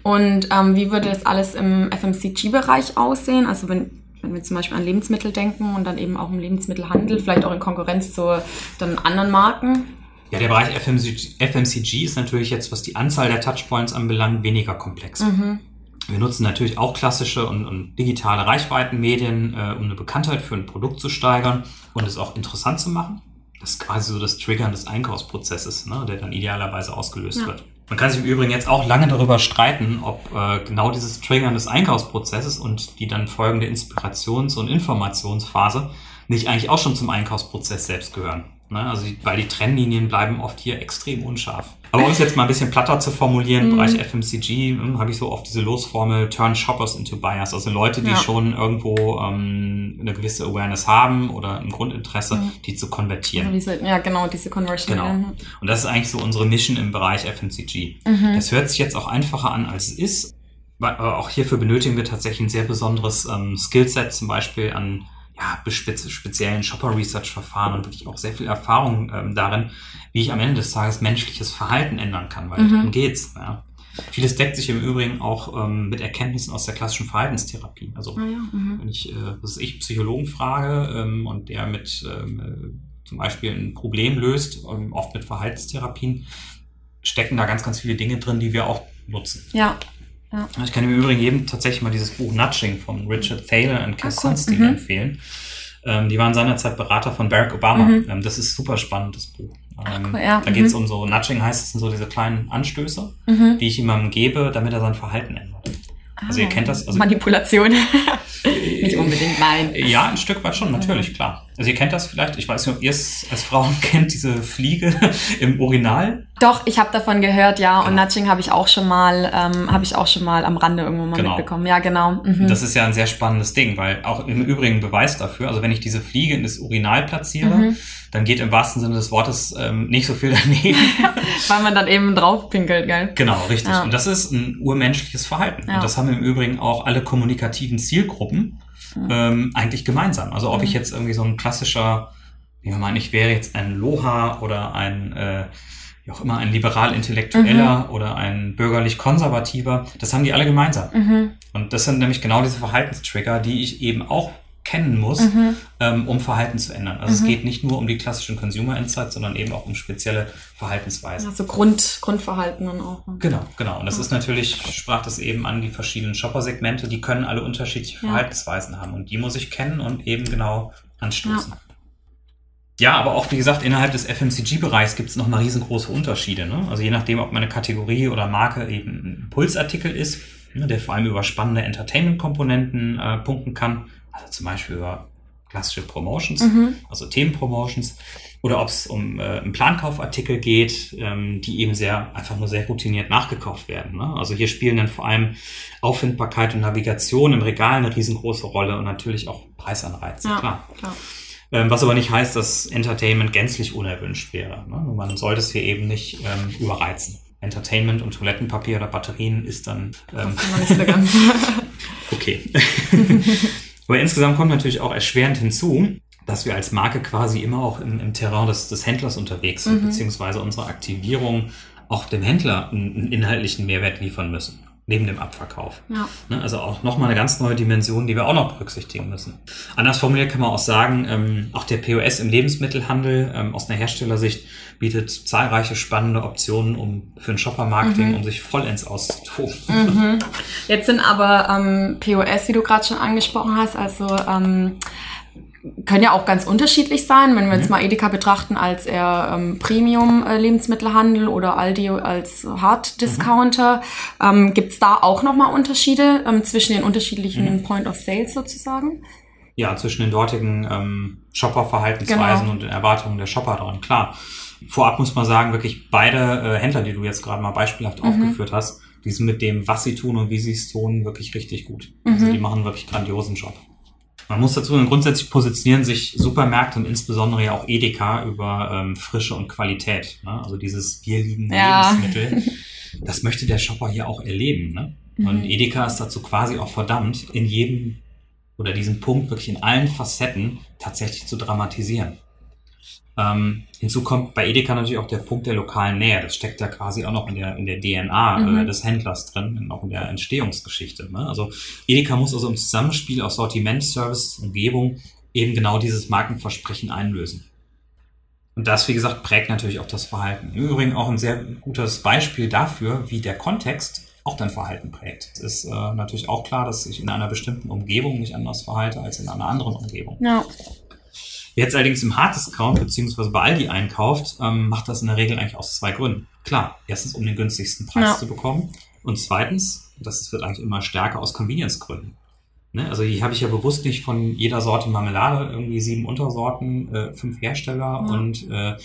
Und ähm, wie würde das alles im FMCG-Bereich aussehen? Also wenn, wenn wir zum Beispiel an Lebensmittel denken und dann eben auch im Lebensmittelhandel, vielleicht auch in Konkurrenz zu dann anderen Marken? Ja, der Bereich FMCG, FMCG ist natürlich jetzt, was die Anzahl der Touchpoints anbelangt, weniger komplex. Mhm. Wir nutzen natürlich auch klassische und, und digitale Reichweitenmedien, äh, um eine Bekanntheit für ein Produkt zu steigern und es auch interessant zu machen. Das ist quasi so das Triggern des Einkaufsprozesses, ne, der dann idealerweise ausgelöst ja. wird. Man kann sich im Übrigen jetzt auch lange darüber streiten, ob äh, genau dieses Triggern des Einkaufsprozesses und die dann folgende Inspirations- und Informationsphase nicht eigentlich auch schon zum Einkaufsprozess selbst gehören. Ne? Also, weil die Trennlinien bleiben oft hier extrem unscharf. Aber um es jetzt mal ein bisschen platter zu formulieren, im mhm. Bereich FMCG hm, habe ich so oft diese Losformel Turn Shoppers into Buyers. Also Leute, die ja. schon irgendwo ähm, eine gewisse Awareness haben oder ein Grundinteresse, mhm. die zu konvertieren. Also diese, ja, genau, diese Conversion. Genau. Und das ist eigentlich so unsere Mission im Bereich FMCG. Mhm. Das hört sich jetzt auch einfacher an, als es ist. Aber auch hierfür benötigen wir tatsächlich ein sehr besonderes ähm, Skillset, zum Beispiel an ja, speziellen Shopper-Research-Verfahren und wirklich auch sehr viel Erfahrung ähm, darin, wie ich am Ende des Tages menschliches Verhalten ändern kann, weil mhm. darum geht's. Ja. Vieles deckt sich im Übrigen auch ähm, mit Erkenntnissen aus der klassischen Verhaltenstherapie. Also ah, ja. mhm. wenn ich, äh, ich Psychologen frage ähm, und der mit ähm, äh, zum Beispiel ein Problem löst, ähm, oft mit Verhaltenstherapien, stecken da ganz, ganz viele Dinge drin, die wir auch nutzen. Ja, ja. Ich kann im Übrigen jedem tatsächlich mal dieses Buch Nudging von Richard Thaler und Cass ah, cool. Sunstein mhm. empfehlen. Ähm, die waren seinerzeit Berater von Barack Obama. Mhm. Ähm, das ist super spannend, das Buch. Ähm, cool, ja. Da geht es mhm. um so, Nudging heißt, es sind so diese kleinen Anstöße, mhm. die ich jemandem gebe, damit er sein Verhalten ändert. Also ihr kennt das. Also, Manipulation. [LAUGHS] nicht unbedingt, nein. Ja, ein Stück weit schon, natürlich, klar. Also ihr kennt das vielleicht, ich weiß nicht, ob ihr es als Frauen [LAUGHS] kennt, diese Fliege [LAUGHS] im Original. Doch, ich habe davon gehört, ja. Genau. Und Nudging habe ich auch schon mal, ähm, habe ich auch schon mal am Rande irgendwo mal genau. mitbekommen. Ja, genau. Mhm. Das ist ja ein sehr spannendes Ding, weil auch im Übrigen Beweis dafür, also wenn ich diese Fliege in das Urinal platziere, mhm. dann geht im wahrsten Sinne des Wortes ähm, nicht so viel daneben. [LAUGHS] weil man dann eben drauf pinkelt, gell? Genau, richtig. Ja. Und das ist ein urmenschliches Verhalten. Ja. Und das haben im Übrigen auch alle kommunikativen Zielgruppen ähm, eigentlich gemeinsam. Also ob mhm. ich jetzt irgendwie so ein klassischer, wie man meint, ich wäre jetzt ein Loha oder ein, äh, wie auch immer, ein liberal-intellektueller mhm. oder ein bürgerlich-konservativer, das haben die alle gemeinsam. Mhm. Und das sind nämlich genau diese Verhaltenstrigger, die ich eben auch kennen muss, mhm. ähm, um Verhalten zu ändern. Also mhm. es geht nicht nur um die klassischen Consumer Insights, sondern eben auch um spezielle Verhaltensweisen. Also Grund, Grundverhalten dann auch. Genau, genau. Und das ja. ist natürlich, sprach das eben an, die verschiedenen Shopper-Segmente, die können alle unterschiedliche Verhaltensweisen ja. haben und die muss ich kennen und eben genau anstoßen. Ja. Ja, aber auch wie gesagt, innerhalb des FMCG-Bereichs gibt es nochmal riesengroße Unterschiede. Ne? Also je nachdem, ob meine Kategorie oder Marke eben ein Pulsartikel ist, ne, der vor allem über spannende Entertainment-Komponenten äh, punkten kann, also zum Beispiel über klassische Promotions, mhm. also Themenpromotions, oder ob es um äh, einen Plankaufartikel geht, ähm, die eben sehr einfach nur sehr routiniert nachgekauft werden. Ne? Also hier spielen dann vor allem Auffindbarkeit und Navigation im Regal eine riesengroße Rolle und natürlich auch Preisanreize, ja, klar. klar. Ähm, was aber nicht heißt, dass Entertainment gänzlich unerwünscht wäre. Ne? Man sollte es hier eben nicht ähm, überreizen. Entertainment und Toilettenpapier oder Batterien ist dann ähm, [LAUGHS] okay. [LAUGHS] Aber insgesamt kommt natürlich auch erschwerend hinzu, dass wir als Marke quasi immer auch im, im Terrain des, des Händlers unterwegs sind, mhm. beziehungsweise unsere Aktivierung auch dem Händler einen, einen inhaltlichen Mehrwert liefern müssen neben dem Abverkauf. Ja. Ne, also auch nochmal eine ganz neue Dimension, die wir auch noch berücksichtigen müssen. Anders formuliert kann man auch sagen, ähm, auch der POS im Lebensmittelhandel ähm, aus einer Herstellersicht bietet zahlreiche spannende Optionen um für ein Shopper-Marketing, Mhm. um sich vollends auszutoben. Mhm. Jetzt sind aber ähm, POS, wie du gerade schon angesprochen hast, also ähm, können ja auch ganz unterschiedlich sein. Wenn wir jetzt Mhm. mal Edeka betrachten als eher ähm, Premium-Lebensmittelhandel oder Aldi als Hard-Discounter, ähm, gibt es da auch nochmal Unterschiede ähm, zwischen den unterschiedlichen Mhm. Point of Sales sozusagen? Ja, zwischen den dortigen ähm, Shopper-Verhaltensweisen Genau. und den Erwartungen der Shopper dran, klar. Vorab muss man sagen, wirklich beide äh, Händler, die du jetzt gerade mal beispielhaft Mhm. aufgeführt hast, die sind mit dem, was sie tun und wie sie es tun, wirklich richtig gut. Also Mhm. die machen wirklich grandiosen Job. Man muss dazu sagen, grundsätzlich positionieren sich Supermärkte und insbesondere ja auch Edeka über ähm, Frische und Qualität. Ne? Also dieses bierliebende Ja. Lebensmittel, das möchte der Shopper hier auch erleben. Ne? Und Mhm. Edeka ist dazu quasi auch verdammt, in jedem oder diesen Punkt wirklich in allen Facetten tatsächlich zu dramatisieren. Ähm, hinzu kommt bei Edeka natürlich auch der Punkt der lokalen Nähe. Das steckt ja quasi auch noch in der, in der DNA Mhm. äh, des Händlers drin, auch in der Entstehungsgeschichte. Ne? Also Edeka muss also im Zusammenspiel aus Sortiment, Service, Umgebung eben genau dieses Markenversprechen einlösen. Und das, wie gesagt, prägt natürlich auch das Verhalten. Im Übrigen auch ein sehr gutes Beispiel dafür, wie der Kontext auch dein Verhalten prägt. Es ist äh, natürlich auch klar, dass ich in einer bestimmten Umgebung mich anders verhalte als in einer anderen Umgebung. Ja. Wer jetzt allerdings im Hard-Discount beziehungsweise bei Aldi einkauft, ähm, macht das in der Regel eigentlich aus zwei Gründen. Klar, erstens, um den günstigsten Preis Ja. zu bekommen und zweitens, das wird eigentlich immer stärker aus Convenience-Gründen. Ne? Also hier habe ich ja bewusst nicht von jeder Sorte Marmelade irgendwie sieben Untersorten, äh, fünf Hersteller Ja. und äh,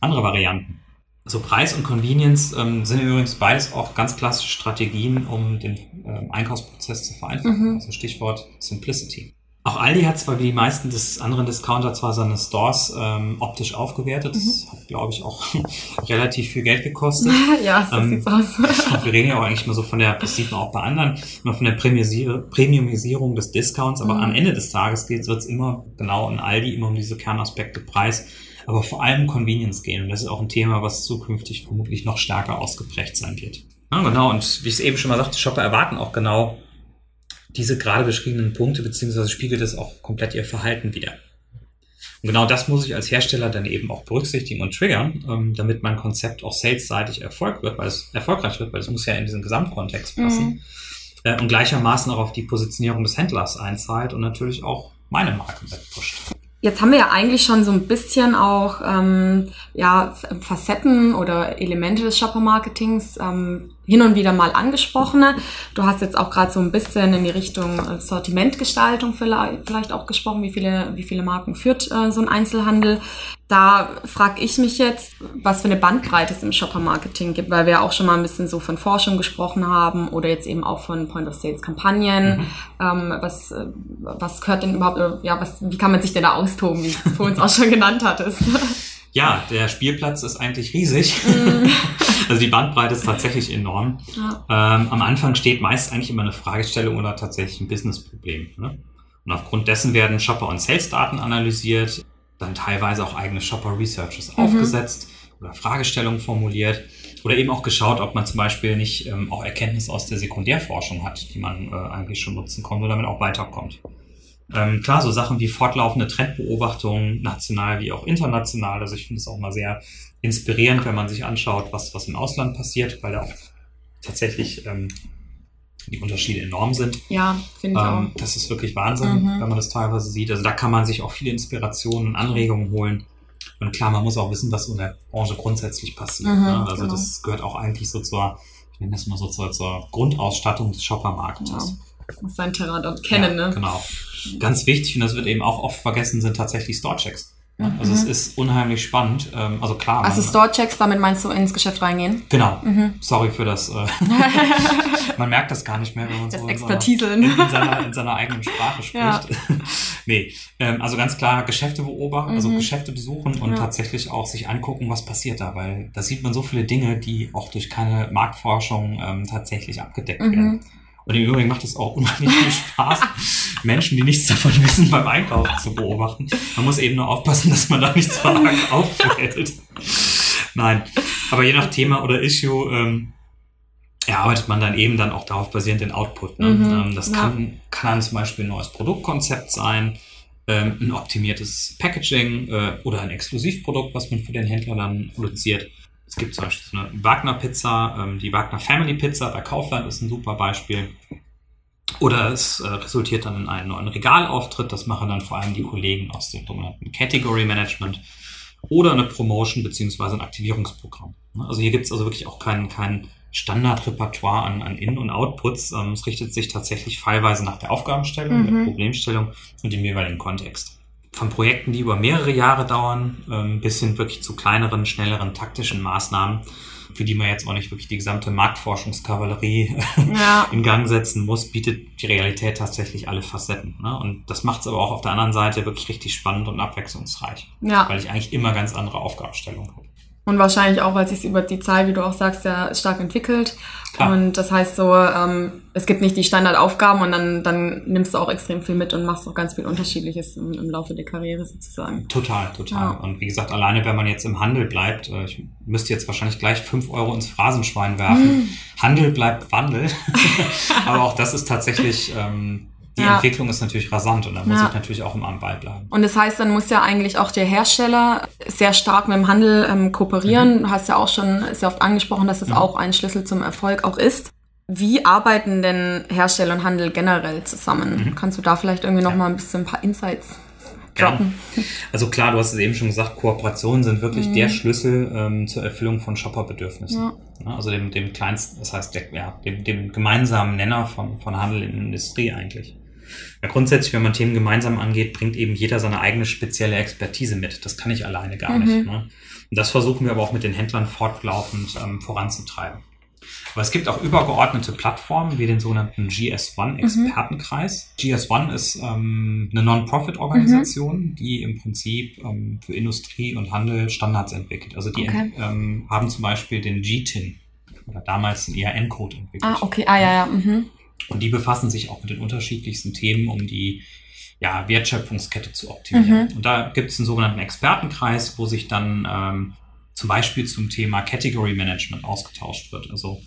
andere Varianten. Also Preis und Convenience ähm, sind übrigens beides auch ganz klassische Strategien, um den ähm, Einkaufsprozess zu vereinfachen. Mhm. Also Stichwort Simplicity. Auch Aldi hat zwar wie die meisten des anderen Discounter zwar seine Stores ähm, optisch aufgewertet. Das Mhm. hat, glaube ich, auch [LAUGHS] relativ viel Geld gekostet. [LAUGHS] ja, so Ähm, sieht's aus. [LAUGHS] Wir reden ja auch eigentlich mal so von der, das sieht man auch bei anderen, immer von der Premiumisier- Premiumisierung des Discounts, aber Mhm. am Ende des Tages geht wird es immer genau in Aldi immer um diese Kernaspekte Preis, aber vor allem Convenience gehen. Und das ist auch ein Thema, was zukünftig vermutlich noch stärker ausgeprägt sein wird. Ja, genau. Und wie ich es eben schon mal sagte, Shopper erwarten auch genau diese gerade beschriebenen Punkte, beziehungsweise spiegelt es auch komplett ihr Verhalten wider. Und genau das muss ich als Hersteller dann eben auch berücksichtigen und triggern, ähm, damit mein Konzept auch salesseitig Erfolg wird, weil es erfolgreich wird, weil es muss ja in diesen Gesamtkontext passen. Mhm. Äh, und gleichermaßen auch auf die Positionierung des Händlers einzahlt und natürlich auch meine Marke wegpusht. Jetzt haben wir ja eigentlich schon so ein bisschen auch ähm, ja, Facetten oder Elemente des Shopper-Marketings ähm, hin und wieder mal angesprochen. Du hast jetzt auch gerade so ein bisschen in die Richtung äh, Sortimentgestaltung vielleicht, auch gesprochen, wie viele, wie viele Marken führt äh, so ein Einzelhandel. Da frage ich mich jetzt, was für eine Bandbreite es im Shopper-Marketing gibt, weil wir ja auch schon mal ein bisschen so von Forschung gesprochen haben oder jetzt eben auch von Point-of-Sales-Kampagnen. Mhm. Ähm, was, äh, was gehört denn überhaupt, äh, ja, was, wie kann man sich denn da austoben, wie du es vorhin auch schon genannt hattest? [LAUGHS] Ja, der Spielplatz ist eigentlich riesig. Mhm. [LAUGHS] also die Bandbreite ist tatsächlich enorm. ja. Ähm, am Anfang steht meist eigentlich immer eine Fragestellung oder tatsächlich ein Businessproblem. Ne? Und aufgrund dessen werden Shopper- und Sales-Daten analysiert, dann teilweise auch eigene Shopper-Researches Mhm. aufgesetzt oder Fragestellungen formuliert oder eben auch geschaut, ob man zum Beispiel nicht ähm, auch Erkenntnisse aus der Sekundärforschung hat, die man äh, eigentlich schon nutzen konnte und damit auch weiterkommt. Ähm, klar, so Sachen wie fortlaufende Trendbeobachtungen, national wie auch international. Also ich finde es auch mal sehr inspirierend, wenn man sich anschaut, was, was im Ausland passiert, weil da auch tatsächlich ähm, die Unterschiede enorm sind. Ja, finde ich Ähm, das ist wirklich Wahnsinn, Mhm. wenn man das teilweise sieht. Also da kann man sich auch viele Inspirationen, Anregungen holen. Und klar, man muss auch wissen, was in der Branche grundsätzlich passiert. Mhm, ne? Also genau. das gehört auch eigentlich so zur, ich nenne das mal so zur, zur Grundausstattung des Shoppermarktes. auch. Ja. Sein Terrain dort kennen, ja, ne? Genau. Ganz wichtig, und das wird eben auch oft vergessen, sind tatsächlich Store-Checks. Mhm. Also es ist unheimlich spannend. Ähm, also klar. Also Store-Checks, damit meinst du ins Geschäft reingehen? Genau. Mhm. Sorry für das. Äh, [LAUGHS] man merkt das gar nicht mehr, wenn man Das so in Expertiseln. seiner, in, seiner, in seiner eigenen Sprache [LAUGHS] spricht. Ja. [LAUGHS] nee, ähm, also ganz klar Geschäfte beobachten, also Mhm. Geschäfte besuchen und Ja. tatsächlich auch sich angucken, was passiert da, weil da sieht man so viele Dinge, die auch durch keine Marktforschung ähm, tatsächlich abgedeckt werden. Und im Übrigen macht es auch unheimlich viel Spaß, [LAUGHS] Menschen, die nichts davon wissen, beim Einkaufen zu beobachten. Man muss eben nur aufpassen, dass man da nicht zu arg [LAUGHS] auffällt. Nein, aber je nach Thema oder Issue ähm, erarbeitet man dann eben dann auch darauf basierend den Output. Ne? Mhm, Ähm, das ja. kann, kann dann zum Beispiel ein neues Produktkonzept sein, ähm, ein optimiertes Packaging äh, oder ein Exklusivprodukt, was man für den Händler dann produziert. Es gibt zum Beispiel so eine Wagner-Pizza, ähm, die Wagner Family Pizza bei Kaufland ist ein super Beispiel. Oder es äh, resultiert dann in einen neuen Regalauftritt. Das machen dann vor allem die Kollegen aus dem sogenannten Category Management oder eine Promotion beziehungsweise ein Aktivierungsprogramm. Ne? Also hier gibt es also wirklich auch kein, kein Standardrepertoire an, an In- und Outputs. Ähm, es richtet sich tatsächlich fallweise nach der Aufgabenstellung, Mhm. der Problemstellung und dem jeweiligen Kontext. Von Projekten, die über mehrere Jahre dauern, ähm, bis hin wirklich zu kleineren, schnelleren taktischen Maßnahmen, für die man jetzt auch nicht wirklich die gesamte Marktforschungskavallerie [LAUGHS] Ja. in Gang setzen muss, bietet die Realität tatsächlich alle Facetten. Ne? Und das macht es aber auch auf der anderen Seite wirklich richtig spannend und abwechslungsreich, Ja. weil ich eigentlich immer ganz andere Aufgabenstellungen habe. Und wahrscheinlich auch, weil sich über die Zeit, wie du auch sagst, ja stark entwickelt. Klar. Und das heißt so, ähm, es gibt nicht die Standardaufgaben und dann, dann nimmst du auch extrem viel mit und machst auch ganz viel Unterschiedliches im, im Laufe der Karriere sozusagen. Total, total. Ja. Und wie gesagt, alleine wenn man jetzt im Handel bleibt, äh, ich müsste jetzt wahrscheinlich gleich fünf Euro ins Phrasenschwein werfen. Hm. Handel bleibt Wandel. [LAUGHS] Aber auch das ist tatsächlich, ähm, die Ja. Entwicklung ist natürlich rasant und da muss Ja. ich natürlich auch immer am Ball bleiben. Und das heißt, dann muss ja eigentlich auch der Hersteller sehr stark mit dem Handel ähm, kooperieren. Du hast ja auch schon sehr oft angesprochen, dass es Mhm. auch ein Schlüssel zum Erfolg auch ist. Wie arbeiten denn Hersteller und Handel generell zusammen? Mhm. Kannst du da vielleicht irgendwie noch mal ein bisschen ein paar Insights Ja. droppen? Also klar, du hast es eben schon gesagt, Kooperationen sind wirklich der Schlüssel ähm, zur Erfüllung von Shopperbedürfnissen. Ja. Ja, Also dem, dem kleinsten, das heißt der, ja, dem, dem gemeinsamen Nenner von, von Handel in Industrie eigentlich. Ja, grundsätzlich, wenn man Themen gemeinsam angeht, bringt eben jeder seine eigene spezielle Expertise mit. Das kann ich alleine gar Mhm. nicht. Ne? Und das versuchen wir aber auch mit den Händlern fortlaufend ähm, voranzutreiben. Aber es gibt auch übergeordnete Plattformen wie den sogenannten GS1-Expertenkreis. GS1 ist ähm, eine Non-Profit-Organisation, die im Prinzip ähm, für Industrie und Handel Standards entwickelt. Also die Okay. ähm, haben zum Beispiel den GTIN oder damals den ERN-Code entwickelt. Ah, okay. Ah, ja, ja. Mhm. Und die befassen sich auch mit den unterschiedlichsten Themen, um die ja, Wertschöpfungskette zu optimieren. Mhm. Und da gibt es einen sogenannten Expertenkreis, wo sich dann ähm, zum Beispiel zum Thema Category Management ausgetauscht wird. Also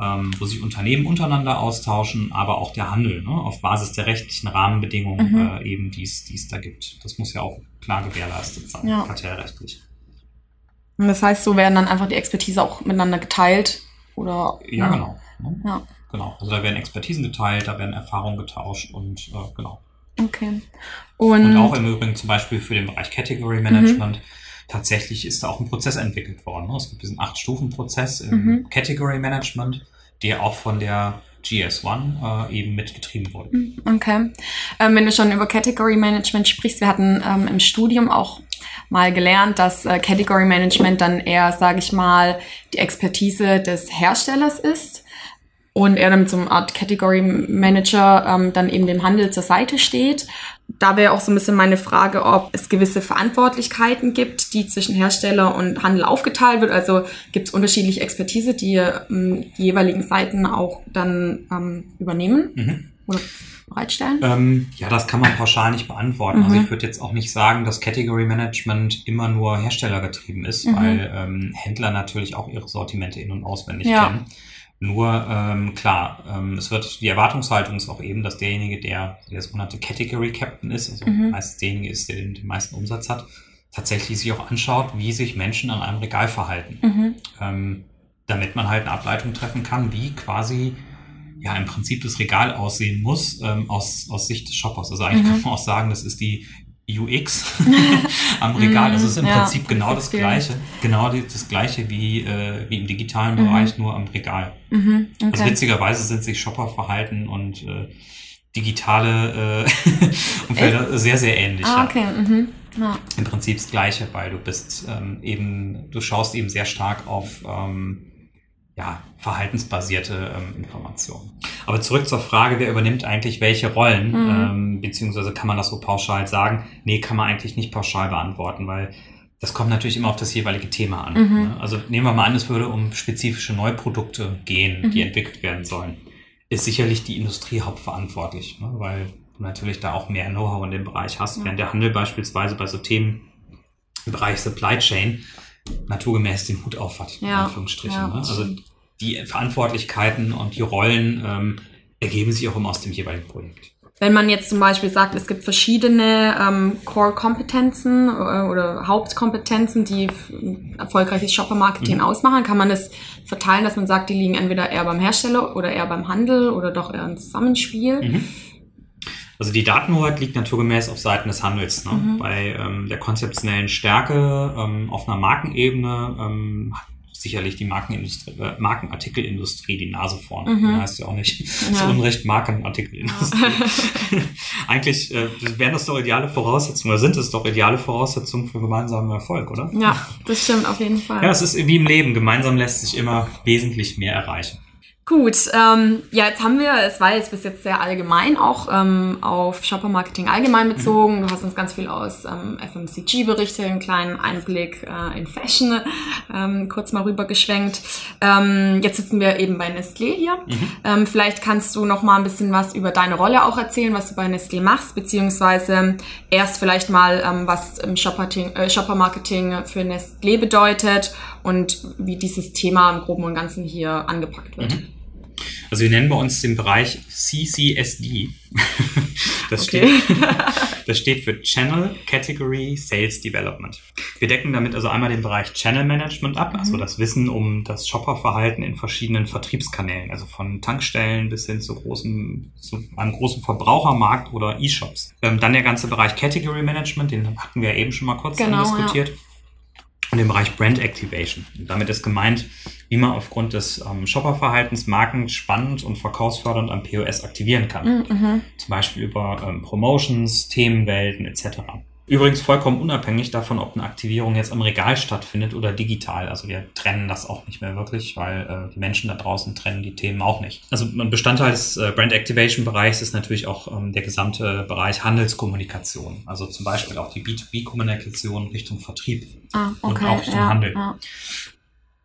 ähm, wo sich Unternehmen untereinander austauschen, aber auch der Handel ne, auf Basis der rechtlichen Rahmenbedingungen Mhm. äh, eben, die es da gibt. Das muss ja auch klar gewährleistet sein, Ja. kartellrechtlich. Und das heißt, so werden dann einfach die Expertise auch miteinander geteilt oder Ja, genau. Ne? Ja. Genau. Also da werden Expertisen geteilt, da werden Erfahrungen getauscht und äh, genau. Okay. Und, Und auch im Übrigen zum Beispiel für den Bereich Category Management. Tatsächlich ist da auch ein Prozess entwickelt worden. ne? Es gibt diesen Acht-Stufen-Prozess im Mhm. Category Management, der auch von der GS1 äh, eben mitgetrieben wurde. Okay. Ähm, wenn du schon über Category Management sprichst, wir hatten ähm, im Studium auch mal gelernt, dass äh, Category Management dann eher, sage ich mal, die Expertise des Herstellers ist und er dann zum Art Category Manager ähm, dann eben dem Handel zur Seite steht. Da wäre auch so ein bisschen meine Frage, ob es gewisse Verantwortlichkeiten gibt, die zwischen Hersteller und Handel aufgeteilt wird. Also gibt es unterschiedliche Expertise, die ähm, die jeweiligen Seiten auch dann ähm, übernehmen Mhm. oder bereitstellen? Ähm, ja, das kann man pauschal nicht beantworten. Also Mhm. ich würde jetzt auch nicht sagen, dass Category Management immer nur herstellergetrieben ist, Mhm. weil ähm, Händler natürlich auch ihre Sortimente in- und auswendig Ja. kennen. Nur ähm, klar, ähm, es wird die Erwartungshaltung ist auch eben, dass derjenige, der der sogenannte Category Captain ist, also Mhm. meist derjenige ist, der den, den meisten Umsatz hat, tatsächlich sich auch anschaut, wie sich Menschen an einem Regal verhalten Mhm. ähm, damit man halt eine Ableitung treffen kann, wie quasi ja im Prinzip das Regal aussehen muss ähm, aus, aus Sicht des Shoppers. Also eigentlich Mhm. kann man auch sagen, das ist die UX [LAUGHS] am Regal. Das ist im Mhm, ja, Prinzip genau das das. Gleiche. Genau die, das Gleiche wie, äh, wie im digitalen Mhm. Bereich, nur am Regal. Mhm. Also Okay. witzigerweise sind sich Shopperverhalten und äh, digitale äh, [LAUGHS] Umfelder sehr, sehr ähnlich. ah, okay. Mhm. Ja. im Prinzip das Gleiche, weil du bist ähm, eben, du schaust eben sehr stark auf ähm, ja, verhaltensbasierte ähm, Informationen. Aber zurück zur Frage, wer übernimmt eigentlich welche Rollen, Mhm. ähm, beziehungsweise kann man das so pauschal sagen? Nee, kann man eigentlich nicht pauschal beantworten, weil das kommt natürlich immer auf das jeweilige Thema an. Mhm. Ne? Also nehmen wir mal an, es würde um spezifische Neuprodukte gehen, die Mhm. entwickelt werden sollen. Ist sicherlich die Industrie hauptverantwortlich, ne? weil du natürlich da auch mehr Know-how in dem Bereich hast, Ja. während der Handel beispielsweise bei so Themen im Bereich Supply Chain naturgemäß den Hut auf hat, in Ja, Anführungsstrichen. ja, ne? Also die Verantwortlichkeiten und die Rollen ähm, ergeben sich auch immer aus dem jeweiligen Projekt. Wenn man jetzt zum Beispiel sagt, es gibt verschiedene ähm, Core-Kompetenzen äh, oder Hauptkompetenzen, die erfolgreiches Shopper-Marketing Mhm. ausmachen, kann man das verteilen, dass man sagt, die liegen entweder eher beim Hersteller oder eher beim Handel oder doch eher im Zusammenspiel. Mhm. Also die Datenhoheit liegt naturgemäß auf Seiten des Handels. Ne? Mhm. Bei ähm, der konzeptionellen Stärke ähm, auf einer Markenebene ähm, hat sicherlich die Markenindustrie, äh, Markenartikelindustrie die Nase vorn. Mhm. Heißt ja auch nicht zu Ja. Unrecht Markenartikelindustrie. [LAUGHS] Eigentlich äh, wären das doch ideale Voraussetzungen oder sind es doch ideale Voraussetzungen für gemeinsamen Erfolg, oder? Ja, das stimmt auf jeden Fall. Ja, es ist wie im Leben. Gemeinsam lässt sich immer wesentlich mehr erreichen. Gut, ähm, ja, jetzt haben wir, es war jetzt bis jetzt sehr allgemein auch ähm, auf Shopper Marketing allgemein bezogen. Du hast uns ganz viel aus ähm, FMCG berichtet, einen kleinen Einblick äh, in Fashion ähm, kurz mal rübergeschwenkt. Ähm, jetzt sitzen wir eben bei Nestlé hier. Ähm, vielleicht kannst du noch mal ein bisschen was über deine Rolle auch erzählen, was du bei Nestlé machst, beziehungsweise erst vielleicht mal, ähm, was im Shopper, äh, Shopper Marketing für Nestlé bedeutet und wie dieses Thema im Groben und Ganzen hier angepackt wird. Mhm. Also wir nennen bei uns den Bereich CCSD. [LAUGHS] Das, Okay. steht, [LAUGHS] das steht für Channel Category Sales Development. Wir decken damit also einmal den Bereich Channel Management ab, also das Wissen um das Shopperverhalten in verschiedenen Vertriebskanälen, also von Tankstellen bis hin zu, großen, zu einem großen Verbrauchermarkt oder E-Shops. Ähm, dann der ganze Bereich Category Management, den hatten wir eben schon mal kurz Genau, diskutiert. Und den Bereich Brand Activation. Und damit ist gemeint, wie man aufgrund des ähm, Shopperverhaltens Marken spannend und verkaufsfördernd am POS aktivieren kann. Mhm. Zum Beispiel über ähm, Promotions, Themenwelten etc. Übrigens vollkommen unabhängig davon, ob eine Aktivierung jetzt am Regal stattfindet oder digital. Also wir trennen das auch nicht mehr wirklich, weil äh, die Menschen da draußen trennen die Themen auch nicht. Also ein Bestandteil des äh, Brand Activation Bereichs ist natürlich auch ähm, der gesamte Bereich Handelskommunikation. Also zum Beispiel auch die B2B-Kommunikation Richtung Vertrieb. Ah, Und okay. auch Richtung ja, Handel. Ja.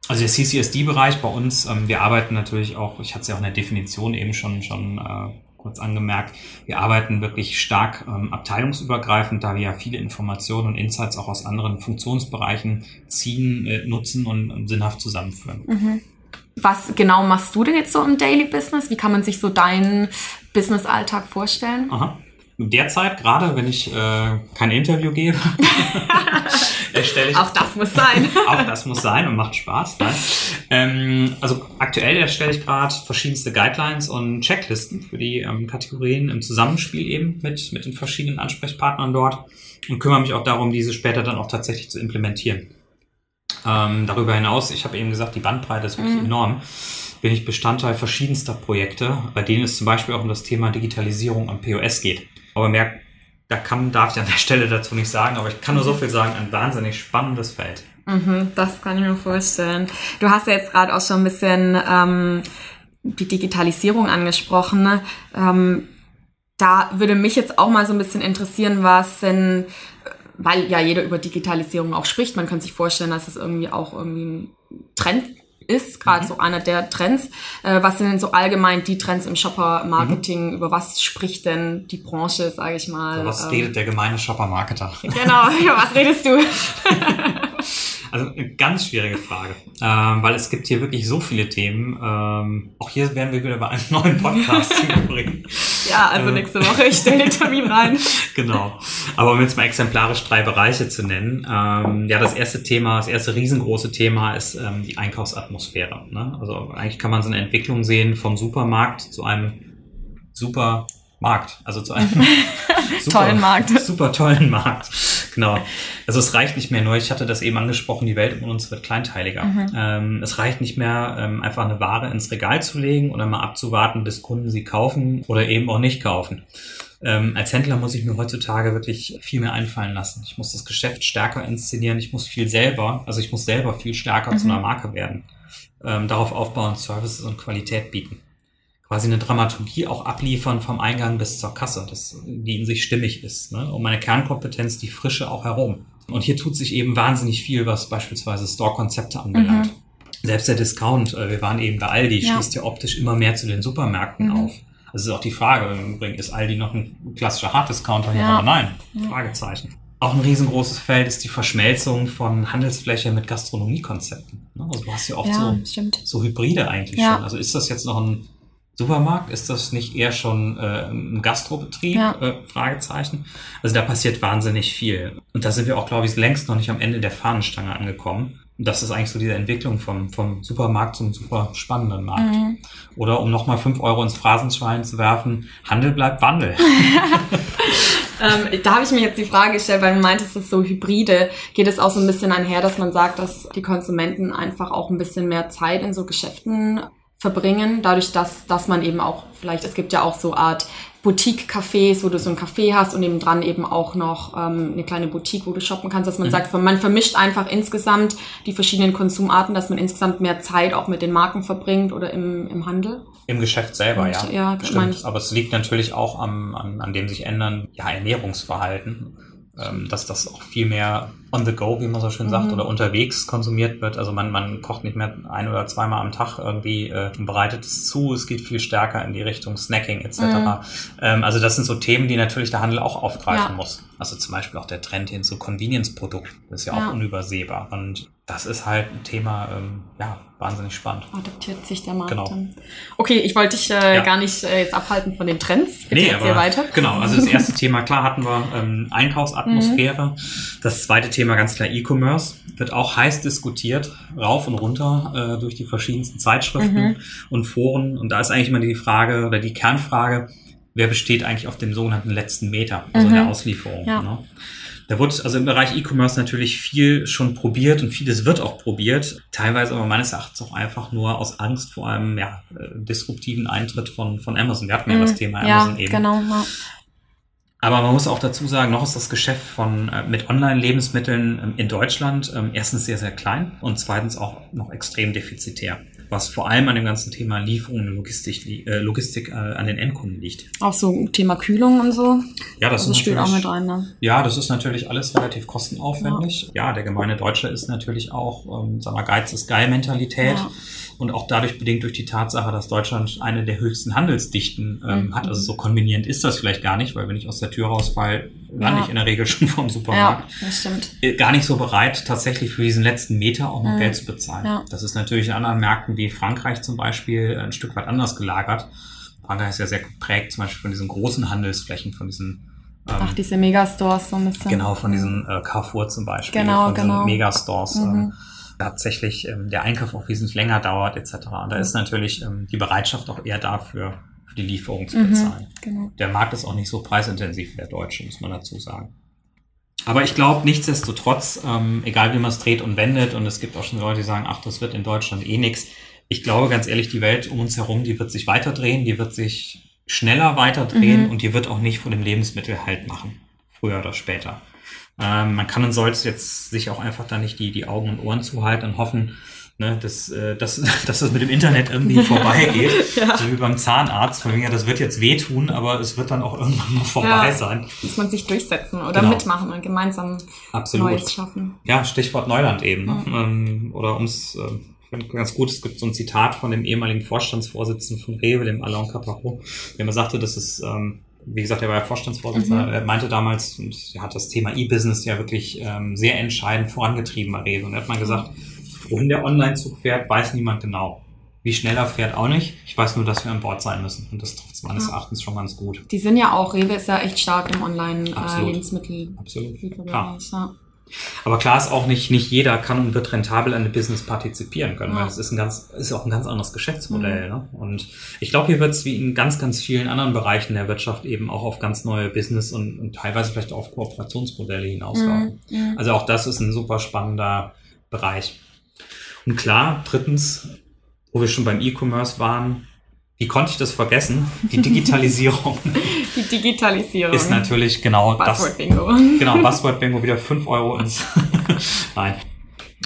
Also der CCSD-Bereich bei uns, ähm, wir arbeiten natürlich auch, ich hatte es ja auch in der Definition eben schon, schon äh, kurz angemerkt, wir arbeiten wirklich stark ähm, abteilungsübergreifend, da wir ja viele Informationen und Insights auch aus anderen Funktionsbereichen ziehen, äh, nutzen und, und sinnhaft zusammenführen. Mhm. Was genau machst du denn jetzt so im Daily Business? Wie kann man sich so deinen Business-Alltag vorstellen? Aha. Derzeit, gerade wenn ich äh, kein Interview gebe, [LAUGHS] erstelle ich Auch das muss sein. auch das muss sein und macht Spaß. Nein. Ähm, also aktuell erstelle ich gerade verschiedenste Guidelines und Checklisten für die ähm, Kategorien im Zusammenspiel eben mit, mit den verschiedenen Ansprechpartnern dort und kümmere mich auch darum, diese später dann auch tatsächlich zu implementieren. Ähm, darüber hinaus, ich habe eben gesagt, die Bandbreite ist wirklich Mhm. enorm, bin ich Bestandteil verschiedenster Projekte, bei denen es zum Beispiel auch um das Thema Digitalisierung am POS geht. Aber mehr, da kann, darf ich an der Stelle dazu nicht sagen, aber ich kann nur so viel sagen, ein wahnsinnig spannendes Feld. Mhm, das kann ich mir vorstellen. Du hast ja jetzt gerade auch schon ein bisschen ähm, die Digitalisierung angesprochen. Ne? Ähm, da würde mich jetzt auch mal so ein bisschen interessieren, was denn, weil ja jeder über Digitalisierung auch spricht, man kann sich vorstellen, dass es irgendwie auch irgendwie ein Trend ist, gerade Mhm. so einer der Trends. Äh, was sind denn so allgemein die Trends im Shopper-Marketing? Über was spricht denn die Branche, sage ich mal? So, was Ähm, redet der gemeine Shopper-Marketer? Genau, [LAUGHS] über was redest du? [LAUGHS] Also eine ganz schwierige Frage, ähm, weil es gibt hier wirklich so viele Themen. Ähm, auch hier werden wir wieder bei einem neuen Podcast [LAUGHS] überbringen. Ja, also Äh. nächste Woche, ich stelle den Termin rein. [LAUGHS] Genau. Aber um jetzt mal exemplarisch drei Bereiche zu nennen. Ähm, ja, das erste Thema, das erste riesengroße Thema ist ähm, die Einkaufsatmosphäre. Ne? Also eigentlich kann man so eine Entwicklung sehen vom Supermarkt zu einem Supermarkt. Also zu einem [LAUGHS] Tollen Markt. Super tollen Markt. Genau. Also es reicht nicht mehr nur, ich hatte das eben angesprochen, die Welt um uns wird kleinteiliger. Mhm. Ähm, es reicht nicht mehr, ähm, einfach eine Ware ins Regal zu legen oder mal abzuwarten, bis Kunden sie kaufen oder eben auch nicht kaufen. Ähm, als Händler muss ich mir heutzutage wirklich viel mehr einfallen lassen. Ich muss das Geschäft stärker inszenieren. Ich muss viel selber, also ich muss selber viel stärker zu Mhm. einer Marke werden. Ähm, darauf aufbauen, Services und Qualität bieten. Quasi eine Dramaturgie auch abliefern vom Eingang bis zur Kasse, das, die in sich stimmig ist. Ne? Um meine Kernkompetenz, die Frische auch herum. Und hier tut sich eben wahnsinnig viel, was beispielsweise Store-Konzepte anbelangt. Mhm. Selbst der Discount, äh, wir waren eben bei Aldi, Ja. schließt ja optisch immer mehr zu den Supermärkten Mhm. auf. Das ist auch die Frage, im Übrigen, ist Aldi noch ein klassischer Harddiscounter? Ja, aber nein. Ja. Fragezeichen. Auch ein riesengroßes Feld ist die Verschmelzung von Handelsfläche mit Gastronomiekonzepten. Ne? Also du hast ja oft ja, so, so Hybride eigentlich schon. Also ist das jetzt noch ein Supermarkt? Ist das nicht eher schon äh, ein Gastrobetrieb? Ja. Äh, Fragezeichen. Also da passiert wahnsinnig viel. Und da sind wir auch, glaube ich, längst noch nicht am Ende der Fahnenstange angekommen. Und das ist eigentlich so diese Entwicklung vom, vom Supermarkt zum super spannenden Markt. Mhm. Oder um nochmal fünf Euro ins Phrasenschwein zu werfen, Handel bleibt Wandel. [LAUGHS] [LAUGHS] ähm, da habe ich mir jetzt die Frage gestellt, weil du meintest, es ist so hybride. Geht es auch so ein bisschen einher, dass man sagt, dass die Konsumenten einfach auch ein bisschen mehr Zeit in so Geschäften verbringen, dadurch, dass, dass man eben auch vielleicht, es gibt ja auch so Art Boutique-Cafés, wo du so ein Café hast und eben dran eben auch noch ähm, eine kleine Boutique, wo du shoppen kannst, dass man mhm. sagt, man vermischt einfach insgesamt die verschiedenen Konsumarten, dass man insgesamt mehr Zeit auch mit den Marken verbringt oder im, im Handel. Im Geschäft selber, und, ja. Ja, stimmt. Aber es liegt natürlich auch am, an, an dem sich ändern ja, Ernährungsverhalten ähm, dass das auch viel mehr on the go, wie man so schön sagt, mhm. oder unterwegs konsumiert wird. Also man, man kocht nicht mehr ein oder zweimal am Tag irgendwie äh, und bereitet es zu. Es geht viel stärker in die Richtung Snacking etc. Mhm. Ähm, also das sind so Themen, die natürlich der Handel auch aufgreifen ja. muss. Also zum Beispiel auch der Trend hin zu Convenience-Produkten. Ist ja, ja, auch unübersehbar. Und das ist halt ein Thema, ähm, ja, wahnsinnig spannend. Adaptiert sich der Markt genau. dann. Okay, ich wollte dich äh, ja. gar nicht äh, jetzt abhalten von den Trends. Bitte nee, aber weiter. genau. Also das [LAUGHS] erste Thema, klar hatten wir ähm, Einkaufsatmosphäre. Mhm. Das zweite Thema ganz klar E-Commerce. Wird auch heiß diskutiert, rauf und runter äh, durch die verschiedensten Zeitschriften mhm. und Foren. Und da ist eigentlich immer die Frage oder die Kernfrage, wer besteht eigentlich auf dem sogenannten letzten Meter, also mhm. in der mhm. Auslieferung. Ja. Ne? Da wird also im Bereich E-Commerce natürlich viel schon probiert und vieles wird auch probiert. Teilweise aber meines Erachtens auch einfach nur aus Angst vor einem ja, äh, disruptiven Eintritt von, von Amazon. Wir hatten ja das mhm. Thema Amazon ja, eben. Genau. Aber man muss auch dazu sagen, noch ist das Geschäft von äh, mit Online-Lebensmitteln ähm, in Deutschland ähm, erstens sehr, sehr klein und zweitens auch noch extrem defizitär was vor allem an dem ganzen Thema Lieferungen und Logistik, äh, Logistik äh, an den Endkunden liegt. Auch so Thema Kühlung und so. Ja, das, das spielt auch mit rein. Ne? Ja, das ist natürlich alles relativ kostenaufwendig. Ja, ja der gemeine Deutsche ist natürlich auch, ähm, sagen wir, Geiz ist geil Mentalität. Ja und auch dadurch bedingt durch die Tatsache, dass Deutschland eine der höchsten Handelsdichten ähm, mhm. hat. Also so kombinierend ist das vielleicht gar nicht, weil wenn ich aus der Tür rausfall, lande ja. ich in der Regel [LAUGHS] schon vom Supermarkt. Ja, das stimmt. Äh, gar nicht so bereit, tatsächlich für diesen letzten Meter auch noch mhm. Geld zu bezahlen. Ja. Das ist natürlich in anderen Märkten wie Frankreich zum Beispiel ein Stück weit anders gelagert. Frankreich ist ja sehr geprägt, zum Beispiel von diesen großen Handelsflächen, von diesen ähm, Ach, diese Megastores so ein bisschen. Genau, von diesen äh, Carrefour zum Beispiel, genau, von genau. diesen Megastores. Mhm. Ähm, tatsächlich ähm, der Einkauf auch wesentlich länger dauert etc. Und da ist natürlich ähm, die Bereitschaft auch eher dafür, für die Lieferung zu mhm, bezahlen. Mhm, genau. Der Markt ist auch nicht so preisintensiv wie der deutsche, muss man dazu sagen. Aber ich glaube, nichtsdestotrotz, ähm, egal wie man es dreht und wendet, und es gibt auch schon Leute, die sagen, ach, das wird in Deutschland eh nix. Ich glaube ganz ehrlich, die Welt um uns herum, die wird sich weiterdrehen, die wird sich schneller weiterdrehen mhm. und die wird auch nicht vor dem Lebensmittel halt machen. Früher oder später. Ähm, man kann und sollte jetzt sich auch einfach da nicht die, die Augen und Ohren zuhalten und hoffen, ne, dass, äh, dass, [LAUGHS] dass das mit dem Internet irgendwie [LAUGHS] vorbeigeht. ja. So wie beim Zahnarzt. Von mir, das wird jetzt wehtun, aber es wird dann auch irgendwann mal vorbei ja, sein. Muss man sich durchsetzen oder genau. mitmachen und gemeinsam Absolut. Neues schaffen. Ja, Stichwort Neuland eben. Ne? Mhm. oder ums äh, ganz gut, es gibt so ein Zitat von dem ehemaligen Vorstandsvorsitzenden von Rewe, dem Alain Caparo, der immer sagte, dass es ähm, wie gesagt, er war ja Vorstandsvorsitzender, mhm. er meinte damals, und er hat das Thema E-Business ja wirklich ähm, sehr entscheidend vorangetrieben bei Rewe. Und er hat mal gesagt, wohin der Online-Zug fährt, weiß niemand genau. Wie schnell er fährt, auch nicht. Ich weiß nur, dass wir an Bord sein müssen. Und das trifft meines ja. Erachtens schon ganz gut. Die sind ja auch, Rewe ist ja echt stark im Online-Lebensmittel. Äh, Absolut. Absolut. Ja. Aber klar ist auch nicht, nicht jeder kann und wird rentabel an dem Business partizipieren können, weil es ist ein ganz, ist auch ein ganz anderes Geschäftsmodell. Mhm. Ne? Und ich glaube, hier wird es wie in ganz, ganz vielen anderen Bereichen der Wirtschaft eben auch auf ganz neue Business und, und teilweise vielleicht auf Kooperationsmodelle hinauslaufen. Mhm. Also auch das ist ein super spannender Bereich. Und klar, drittens, wo wir schon beim E-Commerce waren, wie konnte ich das vergessen? Die Digitalisierung. [LAUGHS] Die Digitalisierung. Ist natürlich genau Buzzword das. Buzzword Bingo. Genau, Buzzword Bingo wieder 5 Euro ins. [LAUGHS] Nein.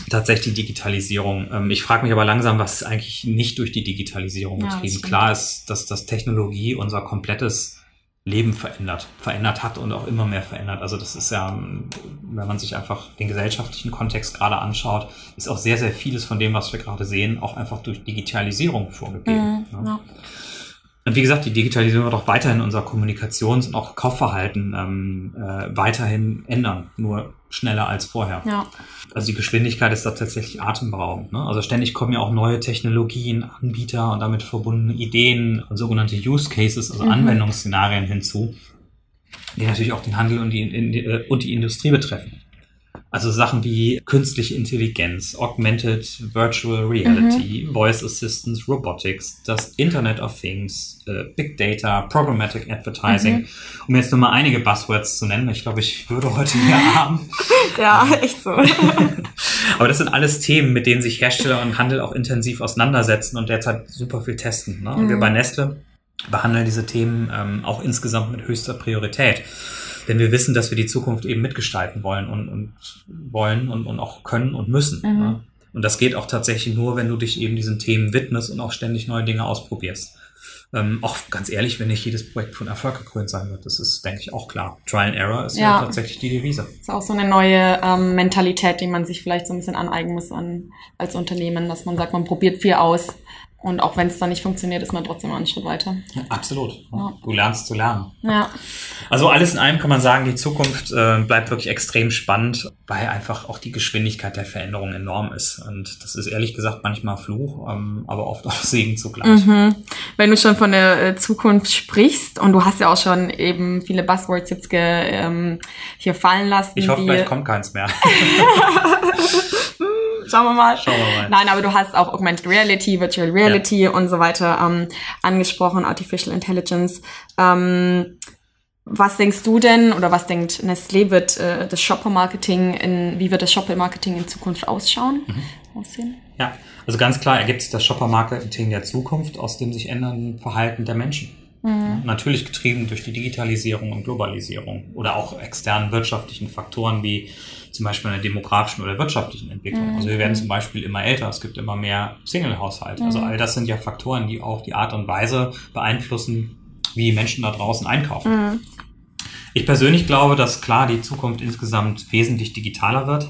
Tatsächlich die Digitalisierung. Ähm, ich frage mich aber langsam, was eigentlich nicht durch die Digitalisierung betrieben. Ja, Klar ist, dass das Technologie unser komplettes Leben verändert, verändert hat und auch immer mehr verändert. Also das ist ja, wenn man sich einfach den gesellschaftlichen Kontext gerade anschaut, ist auch sehr, sehr vieles von dem, was wir gerade sehen, auch einfach durch Digitalisierung vorgegeben. Mhm, ja. Und wie gesagt, die Digitalisierung wird auch weiterhin unser Kommunikations- und auch Kaufverhalten ähm, äh, weiterhin ändern, nur schneller als vorher. Ja. Also die Geschwindigkeit ist da tatsächlich atemberaubend. Ne? Also ständig kommen ja auch neue Technologien, Anbieter und damit verbundene Ideen und sogenannte Use Cases, also Mhm. Anwendungsszenarien hinzu, die natürlich auch den Handel und die, in, äh, und die Industrie betreffen. Also Sachen wie künstliche Intelligenz, Augmented Virtual Reality, Voice Assistance, Robotics, das Internet of Things, äh, Big Data, Programmatic Advertising, um jetzt nur mal einige Buzzwords zu nennen. Ich glaube, ich würde heute hier arm. [LAUGHS] Ja, echt so. [LAUGHS] Aber das sind alles Themen, mit denen sich Hersteller und Handel auch intensiv auseinandersetzen und derzeit super viel testen. Ne? Und wir Mhm. bei Nestle behandeln diese Themen ähm, auch insgesamt mit höchster Priorität. Denn wir wissen, dass wir die Zukunft eben mitgestalten wollen und, und wollen und, und auch können und müssen. Mhm. Ne? Und das geht auch tatsächlich nur, wenn du dich eben diesen Themen widmest und auch ständig neue Dinge ausprobierst. Ähm, auch ganz ehrlich, wenn nicht jedes Projekt von Erfolg gekrönt sein wird, das ist, denke ich, auch klar. Trial and Error ist ja, Ja. tatsächlich die Devise. ist auch so eine neue ähm, Mentalität, die man sich vielleicht so ein bisschen aneignen muss an, als Unternehmen, dass man sagt, man probiert viel aus. Und auch wenn es dann nicht funktioniert, ist man trotzdem einen Schritt weiter. Absolut. Ja. Du lernst zu lernen. Ja. Also alles in allem kann man sagen, die Zukunft äh, bleibt wirklich extrem spannend, weil einfach auch die Geschwindigkeit der Veränderung enorm ist. Und das ist ehrlich gesagt manchmal Fluch, ähm, aber oft [LAUGHS] auch Segen zugleich. Mhm. Wenn du schon von der äh, Zukunft sprichst und du hast ja auch schon eben viele Buzzwords jetzt ge, ähm, hier fallen lassen. Ich hoffe, vielleicht kommt keins mehr. [LAUGHS] [LAUGHS] Schauen wir mal. Schauen wir mal. Nein, aber du hast auch Augmented Reality, Virtual Reality und so weiter ähm, angesprochen, Artificial Intelligence. Ähm, was denkst du denn oder was denkt Nestlé wird äh, das Shopper-Marketing in, wie wird das Shopper-Marketing in Zukunft ausschauen? Mhm. Aussehen? Ja, also ganz klar ergibt sich das Shopper-Marketing der Zukunft aus dem sich ändernden Verhalten der Menschen. Ja, Natürlich getrieben durch die Digitalisierung und Globalisierung oder auch externen wirtschaftlichen Faktoren wie zum Beispiel einer demografischen oder wirtschaftlichen Entwicklung. Also wir werden zum Beispiel immer älter, es gibt immer mehr Single-Haushalte. Also all das sind ja Faktoren, die auch die Art und Weise beeinflussen, wie Menschen da draußen einkaufen. Mhm. Ich persönlich glaube, dass klar die Zukunft insgesamt wesentlich digitaler wird,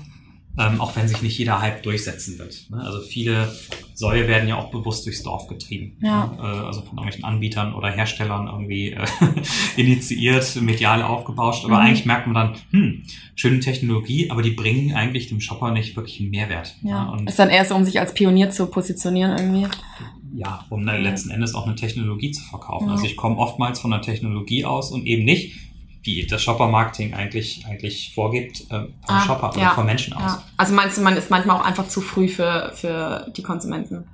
ähm, auch wenn sich nicht jeder Hype durchsetzen wird. Ne? Also viele Säue werden ja auch bewusst durchs Dorf getrieben. Ja. Ne? Äh, also von irgendwelchen Anbietern oder Herstellern irgendwie äh, [LAUGHS] initiiert, medial aufgebauscht. Aber Mhm. eigentlich merkt man dann, hm, schöne Technologie, aber die bringen eigentlich dem Shopper nicht wirklich einen Mehrwert. Ja. Ne? Ist dann eher so, um sich als Pionier zu positionieren irgendwie. ja, um dann letzten Endes auch eine Technologie zu verkaufen. Ja. Also ich komme oftmals von einer Technologie aus und eben nicht, wie das Shopper-Marketing eigentlich, eigentlich vorgibt, äh, vom Ah, Shopper oder ja, vom Menschen aus. Ja. Also meinst du, man ist manchmal auch einfach zu früh für, für die Konsumenten?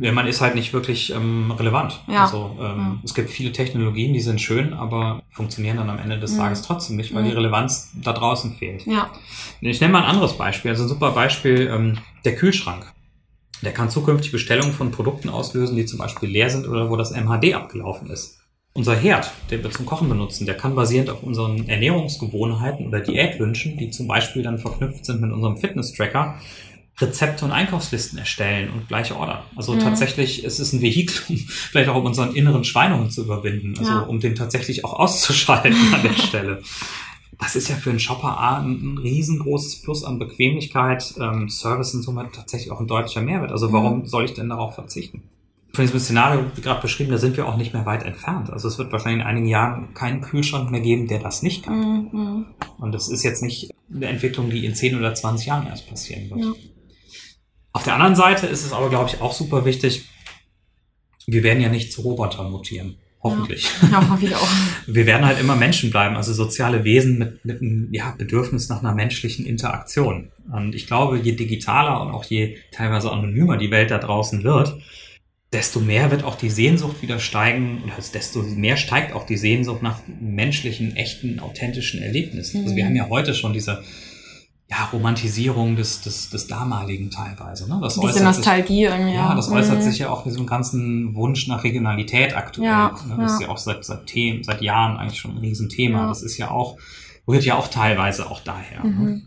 Ja, Man ist halt nicht wirklich ähm, relevant. Ja. Also ähm, Ja. es gibt viele Technologien, die sind schön, aber funktionieren dann am Ende des Mhm. Tages trotzdem nicht, weil Mhm. die Relevanz da draußen fehlt. Ja. Ich nenne mal ein anderes Beispiel. Also ein super Beispiel, ähm, der Kühlschrank. Der kann zukünftig Bestellungen von Produkten auslösen, die zum Beispiel leer sind oder wo das MHD abgelaufen ist. Unser Herd, den wir zum Kochen benutzen, der kann basierend auf unseren Ernährungsgewohnheiten oder Diätwünschen, die zum Beispiel dann verknüpft sind mit unserem Fitness-Tracker, Rezepte und Einkaufslisten erstellen und gleich ordern. Also Mhm. tatsächlich, es ist ein Vehikel, um [LAUGHS] vielleicht auch um unseren inneren Schweinehund zu überwinden, also Ja. um den tatsächlich auch auszuschalten an der [LAUGHS] Stelle. Das ist ja für einen Shopper A ein, ein riesengroßes Plus an Bequemlichkeit, ähm, Service und somit tatsächlich auch ein deutlicher Mehrwert. Also warum soll ich denn darauf verzichten? Von diesem Szenario, wie gerade beschrieben, da sind wir auch nicht mehr weit entfernt. Also es wird wahrscheinlich in einigen Jahren keinen Kühlschrank mehr geben, der das nicht kann. Mhm. Und das ist jetzt nicht eine Entwicklung, die in 10 oder 20 Jahren erst passieren wird. Ja. Auf der anderen Seite ist es aber, glaube ich, auch super wichtig, wir werden ja nicht zu Robotern mutieren. Hoffentlich. Ja, hoffe ich auch. [LAUGHS] Wir werden halt immer Menschen bleiben, also soziale Wesen mit, mit einem ja, Bedürfnis nach einer menschlichen Interaktion. Und ich glaube, je digitaler und auch je teilweise anonymer die Welt da draußen wird, desto mehr wird auch die Sehnsucht wieder steigen, oder desto mehr steigt auch die Sehnsucht nach menschlichen, echten, authentischen Erlebnissen. Also wir Mhm. haben ja heute schon diese ja, Romantisierung des, des, des damaligen teilweise. Ne? Das Diese äußert sich- Nostalgie irgendwie. ja, das äußert Mhm. sich ja auch mit diesem ganzen Wunsch nach Regionalität aktuell. Ja, ne? Das ist ja. ja auch seit, seit, Themen, seit Jahren eigentlich schon ein Riesenthema. Ja. Das ist ja auch, rührt ja auch teilweise auch daher. Ne?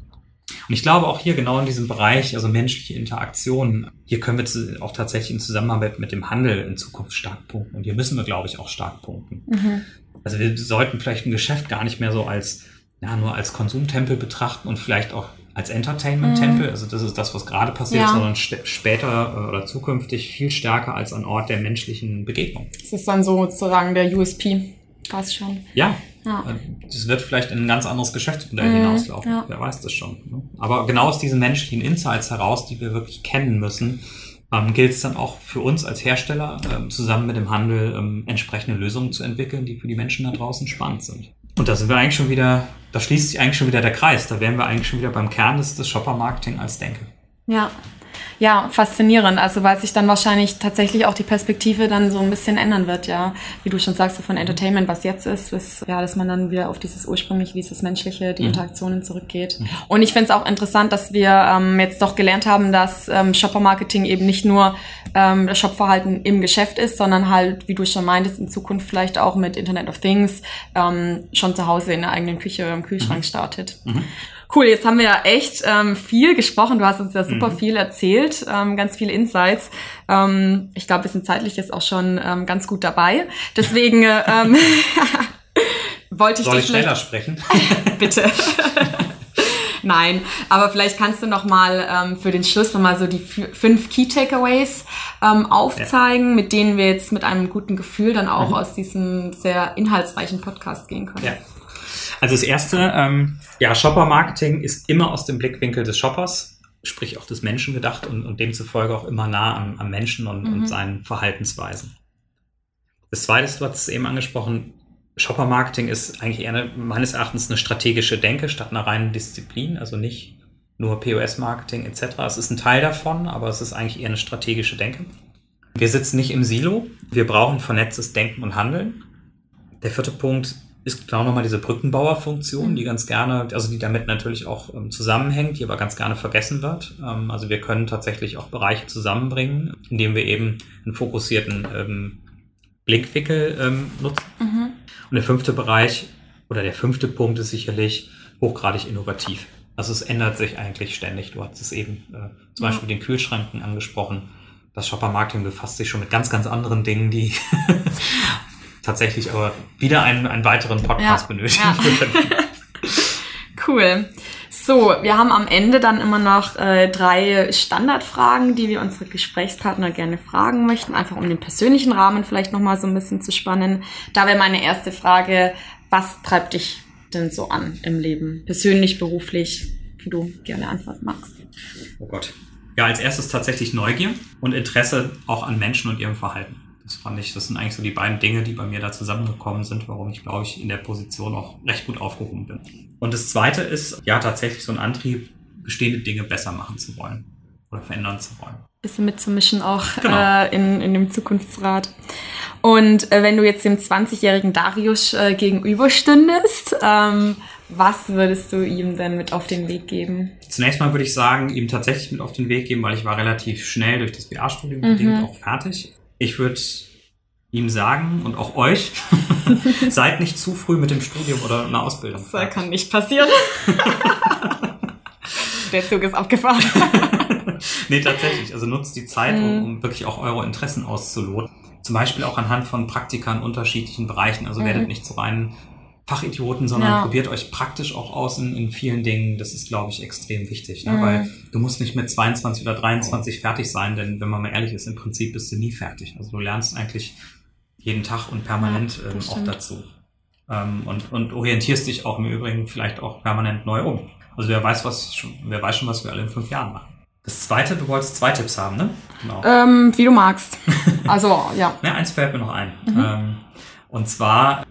Mhm. Und ich glaube auch hier genau in diesem Bereich, also menschliche Interaktion, hier können wir auch tatsächlich in Zusammenarbeit mit dem Handel in Zukunft stark punkten. Und hier müssen wir, glaube ich, auch stark punkten. Mhm. Also wir sollten vielleicht ein Geschäft gar nicht mehr so als, ja, nur als Konsumtempel betrachten und vielleicht auch als Entertainment-Tempel, also das ist das, was gerade passiert, Ja. sondern später äh, oder zukünftig viel stärker als ein Ort der menschlichen Begegnung. Das ist dann sozusagen der USP. Fast schon. Ja, Ja. äh, das wird vielleicht in ein ganz anderes Geschäftsmodell Mhm, hinauslaufen. ja. Wer weiß das schon. ne? Aber genau aus diesen menschlichen Insights heraus, die wir wirklich kennen müssen, ähm, gilt es dann auch für uns als Hersteller, ähm, zusammen mit dem Handel ähm, entsprechende Lösungen zu entwickeln, die für die Menschen da draußen spannend sind. Und da sind wir eigentlich schon wieder, da schließt sich eigentlich schon wieder der Kreis. Da wären wir eigentlich schon wieder beim Kern des, des Shopper-Marketing als Denke. Ja. Ja, faszinierend. Also weil sich dann wahrscheinlich tatsächlich auch die Perspektive dann so ein bisschen ändern wird, ja. Wie du schon sagst, so von Entertainment, was jetzt ist, bis, ja, dass man dann wieder auf dieses ursprüngliche, dieses Menschliche, die Mhm. Interaktionen zurückgeht. Und ich finde es auch interessant, dass wir ähm, jetzt doch gelernt haben, dass ähm, Shopper-Marketing eben nicht nur ähm, das Shopverhalten im Geschäft ist, sondern halt, wie du schon meintest, in Zukunft vielleicht auch mit Internet of Things ähm, schon zu Hause in der eigenen Küche oder im Kühlschrank startet. Cool, jetzt haben wir ja echt ähm, viel gesprochen. Du hast uns ja super viel erzählt, ähm, ganz viele Insights. Ähm, ich glaube, wir sind zeitlich jetzt auch schon ähm, ganz gut dabei. Deswegen äh, [LAUGHS] ähm, [LAUGHS] wollte ich Soll dich ich schneller sprechen? [LAUGHS] bitte. Nein, aber vielleicht kannst du noch mal ähm, für den Schluss noch mal so die fü- fünf Key Takeaways ähm, aufzeigen, mit denen wir jetzt mit einem guten Gefühl dann auch aus diesem sehr inhaltsreichen Podcast gehen können. Ja. Also das erste, ähm, ja, Shopper-Marketing ist immer aus dem Blickwinkel des Shoppers, sprich auch des Menschen gedacht und, und demzufolge auch immer nah am, am Menschen und, und seinen Verhaltensweisen. Das zweite ist, du hast es eben angesprochen, Shopper-Marketing ist eigentlich eher eine, meines Erachtens eine strategische Denke statt einer reinen Disziplin, also nicht nur POS-Marketing etc. Es ist ein Teil davon, aber es ist eigentlich eher eine strategische Denke. Wir sitzen nicht im Silo, wir brauchen vernetztes Denken und Handeln. Der vierte Punkt ist genau nochmal diese Brückenbauerfunktion, die ganz gerne, also die damit natürlich auch ähm, zusammenhängt, die aber ganz gerne vergessen wird. Ähm, also wir können tatsächlich auch Bereiche zusammenbringen, indem wir eben einen fokussierten ähm, Blickwinkel ähm, nutzen. Und der fünfte Bereich oder der fünfte Punkt ist sicherlich hochgradig innovativ. Also es ändert sich eigentlich ständig. Du hast es eben äh, zum Ja. Beispiel den Kühlschranken angesprochen. Das Shopper-Marketing befasst sich schon mit ganz, ganz anderen Dingen, die [LAUGHS] tatsächlich aber wieder einen, einen weiteren Podcast Ja, benötigen ja. [LAUGHS] Cool. So, wir haben am Ende dann immer noch äh, drei Standardfragen, die wir unsere Gesprächspartner gerne fragen möchten, einfach um den persönlichen Rahmen vielleicht nochmal so ein bisschen zu spannen. Da wäre meine erste Frage, was treibt dich denn so an im Leben? Persönlich, beruflich, wie du gerne antworten magst. Oh Gott. Ja, als erstes tatsächlich Neugier und Interesse auch an Menschen und ihrem Verhalten. Das fand ich, das sind eigentlich so die beiden Dinge, die bei mir da zusammengekommen sind, warum ich, glaube ich, in der Position auch recht gut aufgehoben bin. Und das zweite ist, ja, tatsächlich so ein Antrieb, bestehende Dinge besser machen zu wollen oder verändern zu wollen. Bisschen mitzumischen auch Genau. äh, in, in dem Zukunftsrat. Und äh, wenn du jetzt dem 20-jährigen Darius äh, gegenüberstündest, ähm, was würdest du ihm denn mit auf den Weg geben? Zunächst mal würde ich sagen, ihm tatsächlich mit auf den Weg geben, weil ich war relativ schnell durch das BA-Studium bedingt auch fertig. Ich würde ihm sagen und auch euch, [LAUGHS] seid nicht zu früh mit dem Studium oder einer Ausbildung. Das äh, kann nicht passieren. [LAUGHS] Der Zug ist abgefahren. [LAUGHS] nee, tatsächlich. Also nutzt die Zeit, um, um wirklich auch eure Interessen auszuloten. Zum Beispiel auch anhand von Praktika in unterschiedlichen Bereichen. Also werdet nicht zu reinen Fachidioten, sondern Ja. probiert euch praktisch auch aus in, in vielen Dingen. Das ist, glaube ich, extrem wichtig. Ne? Weil du musst nicht mit 22 oder 23 fertig sein, denn wenn man mal ehrlich ist, im Prinzip bist du nie fertig. Also du lernst eigentlich jeden Tag und permanent Ja, ähm, auch dazu. Ähm, und, und orientierst dich auch im Übrigen vielleicht auch permanent neu um. Also wer weiß, was schon, wer weiß schon, was wir alle in fünf Jahren machen. Das zweite, du wolltest zwei Tipps haben, ne? Genau. ähm, wie du magst. [LAUGHS] Also, ja. Ja, eins fällt mir noch ein. Ähm, und zwar,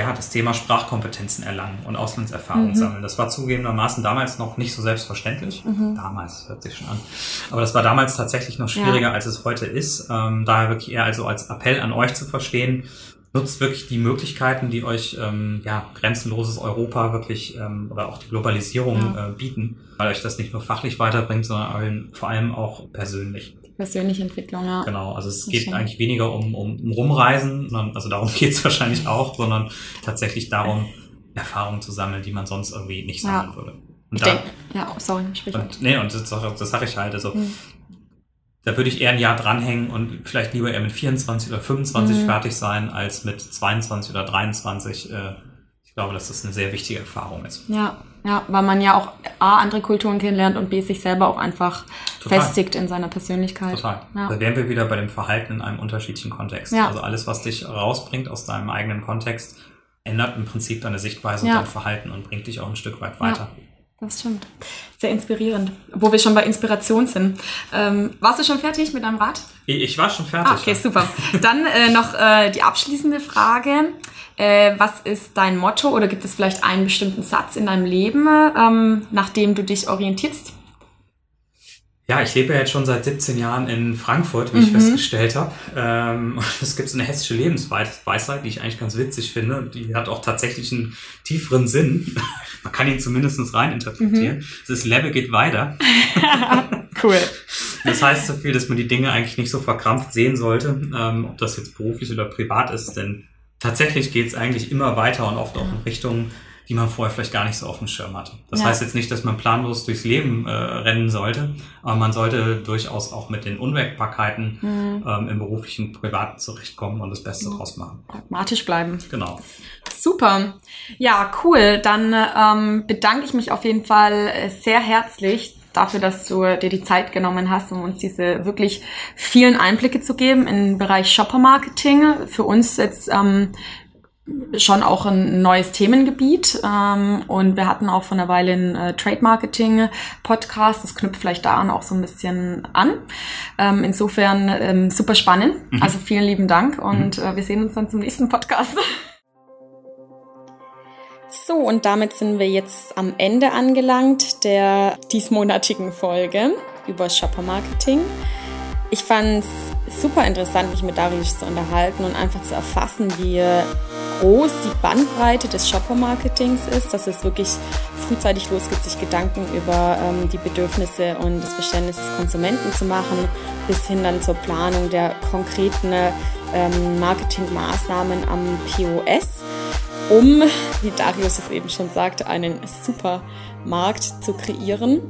ja, das Thema Sprachkompetenzen erlangen und Auslandserfahrung sammeln. Das war zugegebenermaßen damals noch nicht so selbstverständlich. Damals, hört sich schon an. Aber das war damals tatsächlich noch schwieriger, als es heute ist. Ähm, daher wirklich eher also als Appell an euch zu verstehen, nutzt wirklich die Möglichkeiten, die euch ähm, ja, grenzenloses Europa wirklich ähm, oder auch die Globalisierung Ja. äh, bieten, weil euch das nicht nur fachlich weiterbringt, sondern vor allem auch persönlich. Persönliche Entwicklung, ja. Genau, also es geht eigentlich weniger um, um, um Rumreisen, sondern, also darum [LAUGHS] geht es wahrscheinlich auch, sondern tatsächlich darum, Erfahrungen zu sammeln, die man sonst irgendwie nicht Ja. sammeln würde. Und da, ja, oh, sorry, sprich. und, nee, und das, das sage ich halt, also Mhm. da würde ich eher ein Jahr dranhängen und vielleicht lieber eher mit 24 oder 25 Mhm. fertig sein, als mit 22 oder 23. Äh, Ich glaube, dass das eine sehr wichtige Erfahrung ist. Ja, ja, weil man ja auch A, andere Kulturen kennenlernt und B, sich selber auch einfach Total. festigt in seiner Persönlichkeit. Total. Ja. Da wären wir wieder bei dem Verhalten in einem unterschiedlichen Kontext. Ja. Also alles, was dich rausbringt aus deinem eigenen Kontext, ändert im Prinzip deine Sichtweise ja. und dein Verhalten und bringt dich auch ein Stück weit weiter. Ja. Das stimmt. Sehr inspirierend. Wo wir schon bei Inspiration sind. Ähm, warst du schon fertig mit deinem Rat? Ich war schon fertig. Ah, okay, super. Dann äh, noch äh, die abschließende Frage. Äh, was ist dein Motto oder gibt es vielleicht einen bestimmten Satz in deinem Leben, ähm, nach dem du dich orientierst? Ja, ich lebe ja jetzt schon seit 17 Jahren in Frankfurt, wie mhm. ich festgestellt habe. Ähm, [LAUGHS] es gibt so eine hessische Lebensweisheit, die ich eigentlich ganz witzig finde. Die hat auch tatsächlich einen tieferen Sinn. [LAUGHS] Man kann ihn zumindest reininterpretieren. Mhm. Ist Lebe geht weiter. [LAUGHS] cool. Das heißt so viel, dass man die Dinge eigentlich nicht so verkrampft sehen sollte, ähm, ob das jetzt beruflich oder privat ist. Denn tatsächlich geht es eigentlich immer weiter und oft auch in Richtungen, die man vorher vielleicht gar nicht so auf dem Schirm hatte. Das ja. heißt jetzt nicht, dass man planlos durchs Leben äh, rennen sollte, aber man sollte durchaus auch mit den Unwägbarkeiten mhm. ähm, im beruflichen, privaten zurechtkommen und das Beste mhm. draus machen. Pragmatisch bleiben. Genau. Super. Ja, cool. Dann ähm, bedanke ich mich auf jeden Fall äh, sehr herzlich dafür, dass du dir die Zeit genommen hast, um uns diese wirklich vielen Einblicke zu geben im Bereich Shopper Marketing. Für uns jetzt ähm, schon auch ein neues Themengebiet ähm, und wir hatten auch vor einer Weile einen äh, Trade Marketing Podcast, das knüpft vielleicht daran auch so ein bisschen an. Ähm, insofern ähm, super spannend, mhm. also vielen lieben Dank und mhm. äh, wir sehen uns dann zum nächsten Podcast. [LAUGHS] So, und damit sind wir jetzt am Ende angelangt der diesmonatigen Folge über Shopper Marketing. Ich fand es super interessant, mich mit Darius zu unterhalten und einfach zu erfassen, wie groß die Bandbreite des Shopper-Marketings ist, dass es wirklich frühzeitig losgeht, sich Gedanken über ähm, die Bedürfnisse und das Verständnis des Konsumenten zu machen, bis hin dann zur Planung der konkreten ähm, Marketingmaßnahmen am POS, um, wie Darius es eben schon sagte, einen Supermarkt zu kreieren.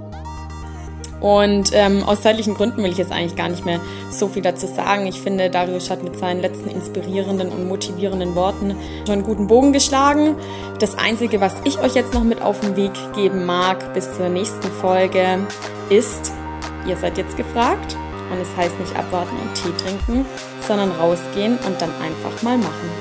Und ähm, aus zeitlichen Gründen will ich jetzt eigentlich gar nicht mehr so viel dazu sagen. Ich finde, Darius hat mit seinen letzten inspirierenden und motivierenden Worten schon einen guten Bogen geschlagen. Das Einzige, was ich euch jetzt noch mit auf den Weg geben mag bis zur nächsten Folge, ist, ihr seid jetzt gefragt. Und es heißt nicht abwarten und Tee trinken, sondern rausgehen und dann einfach mal machen.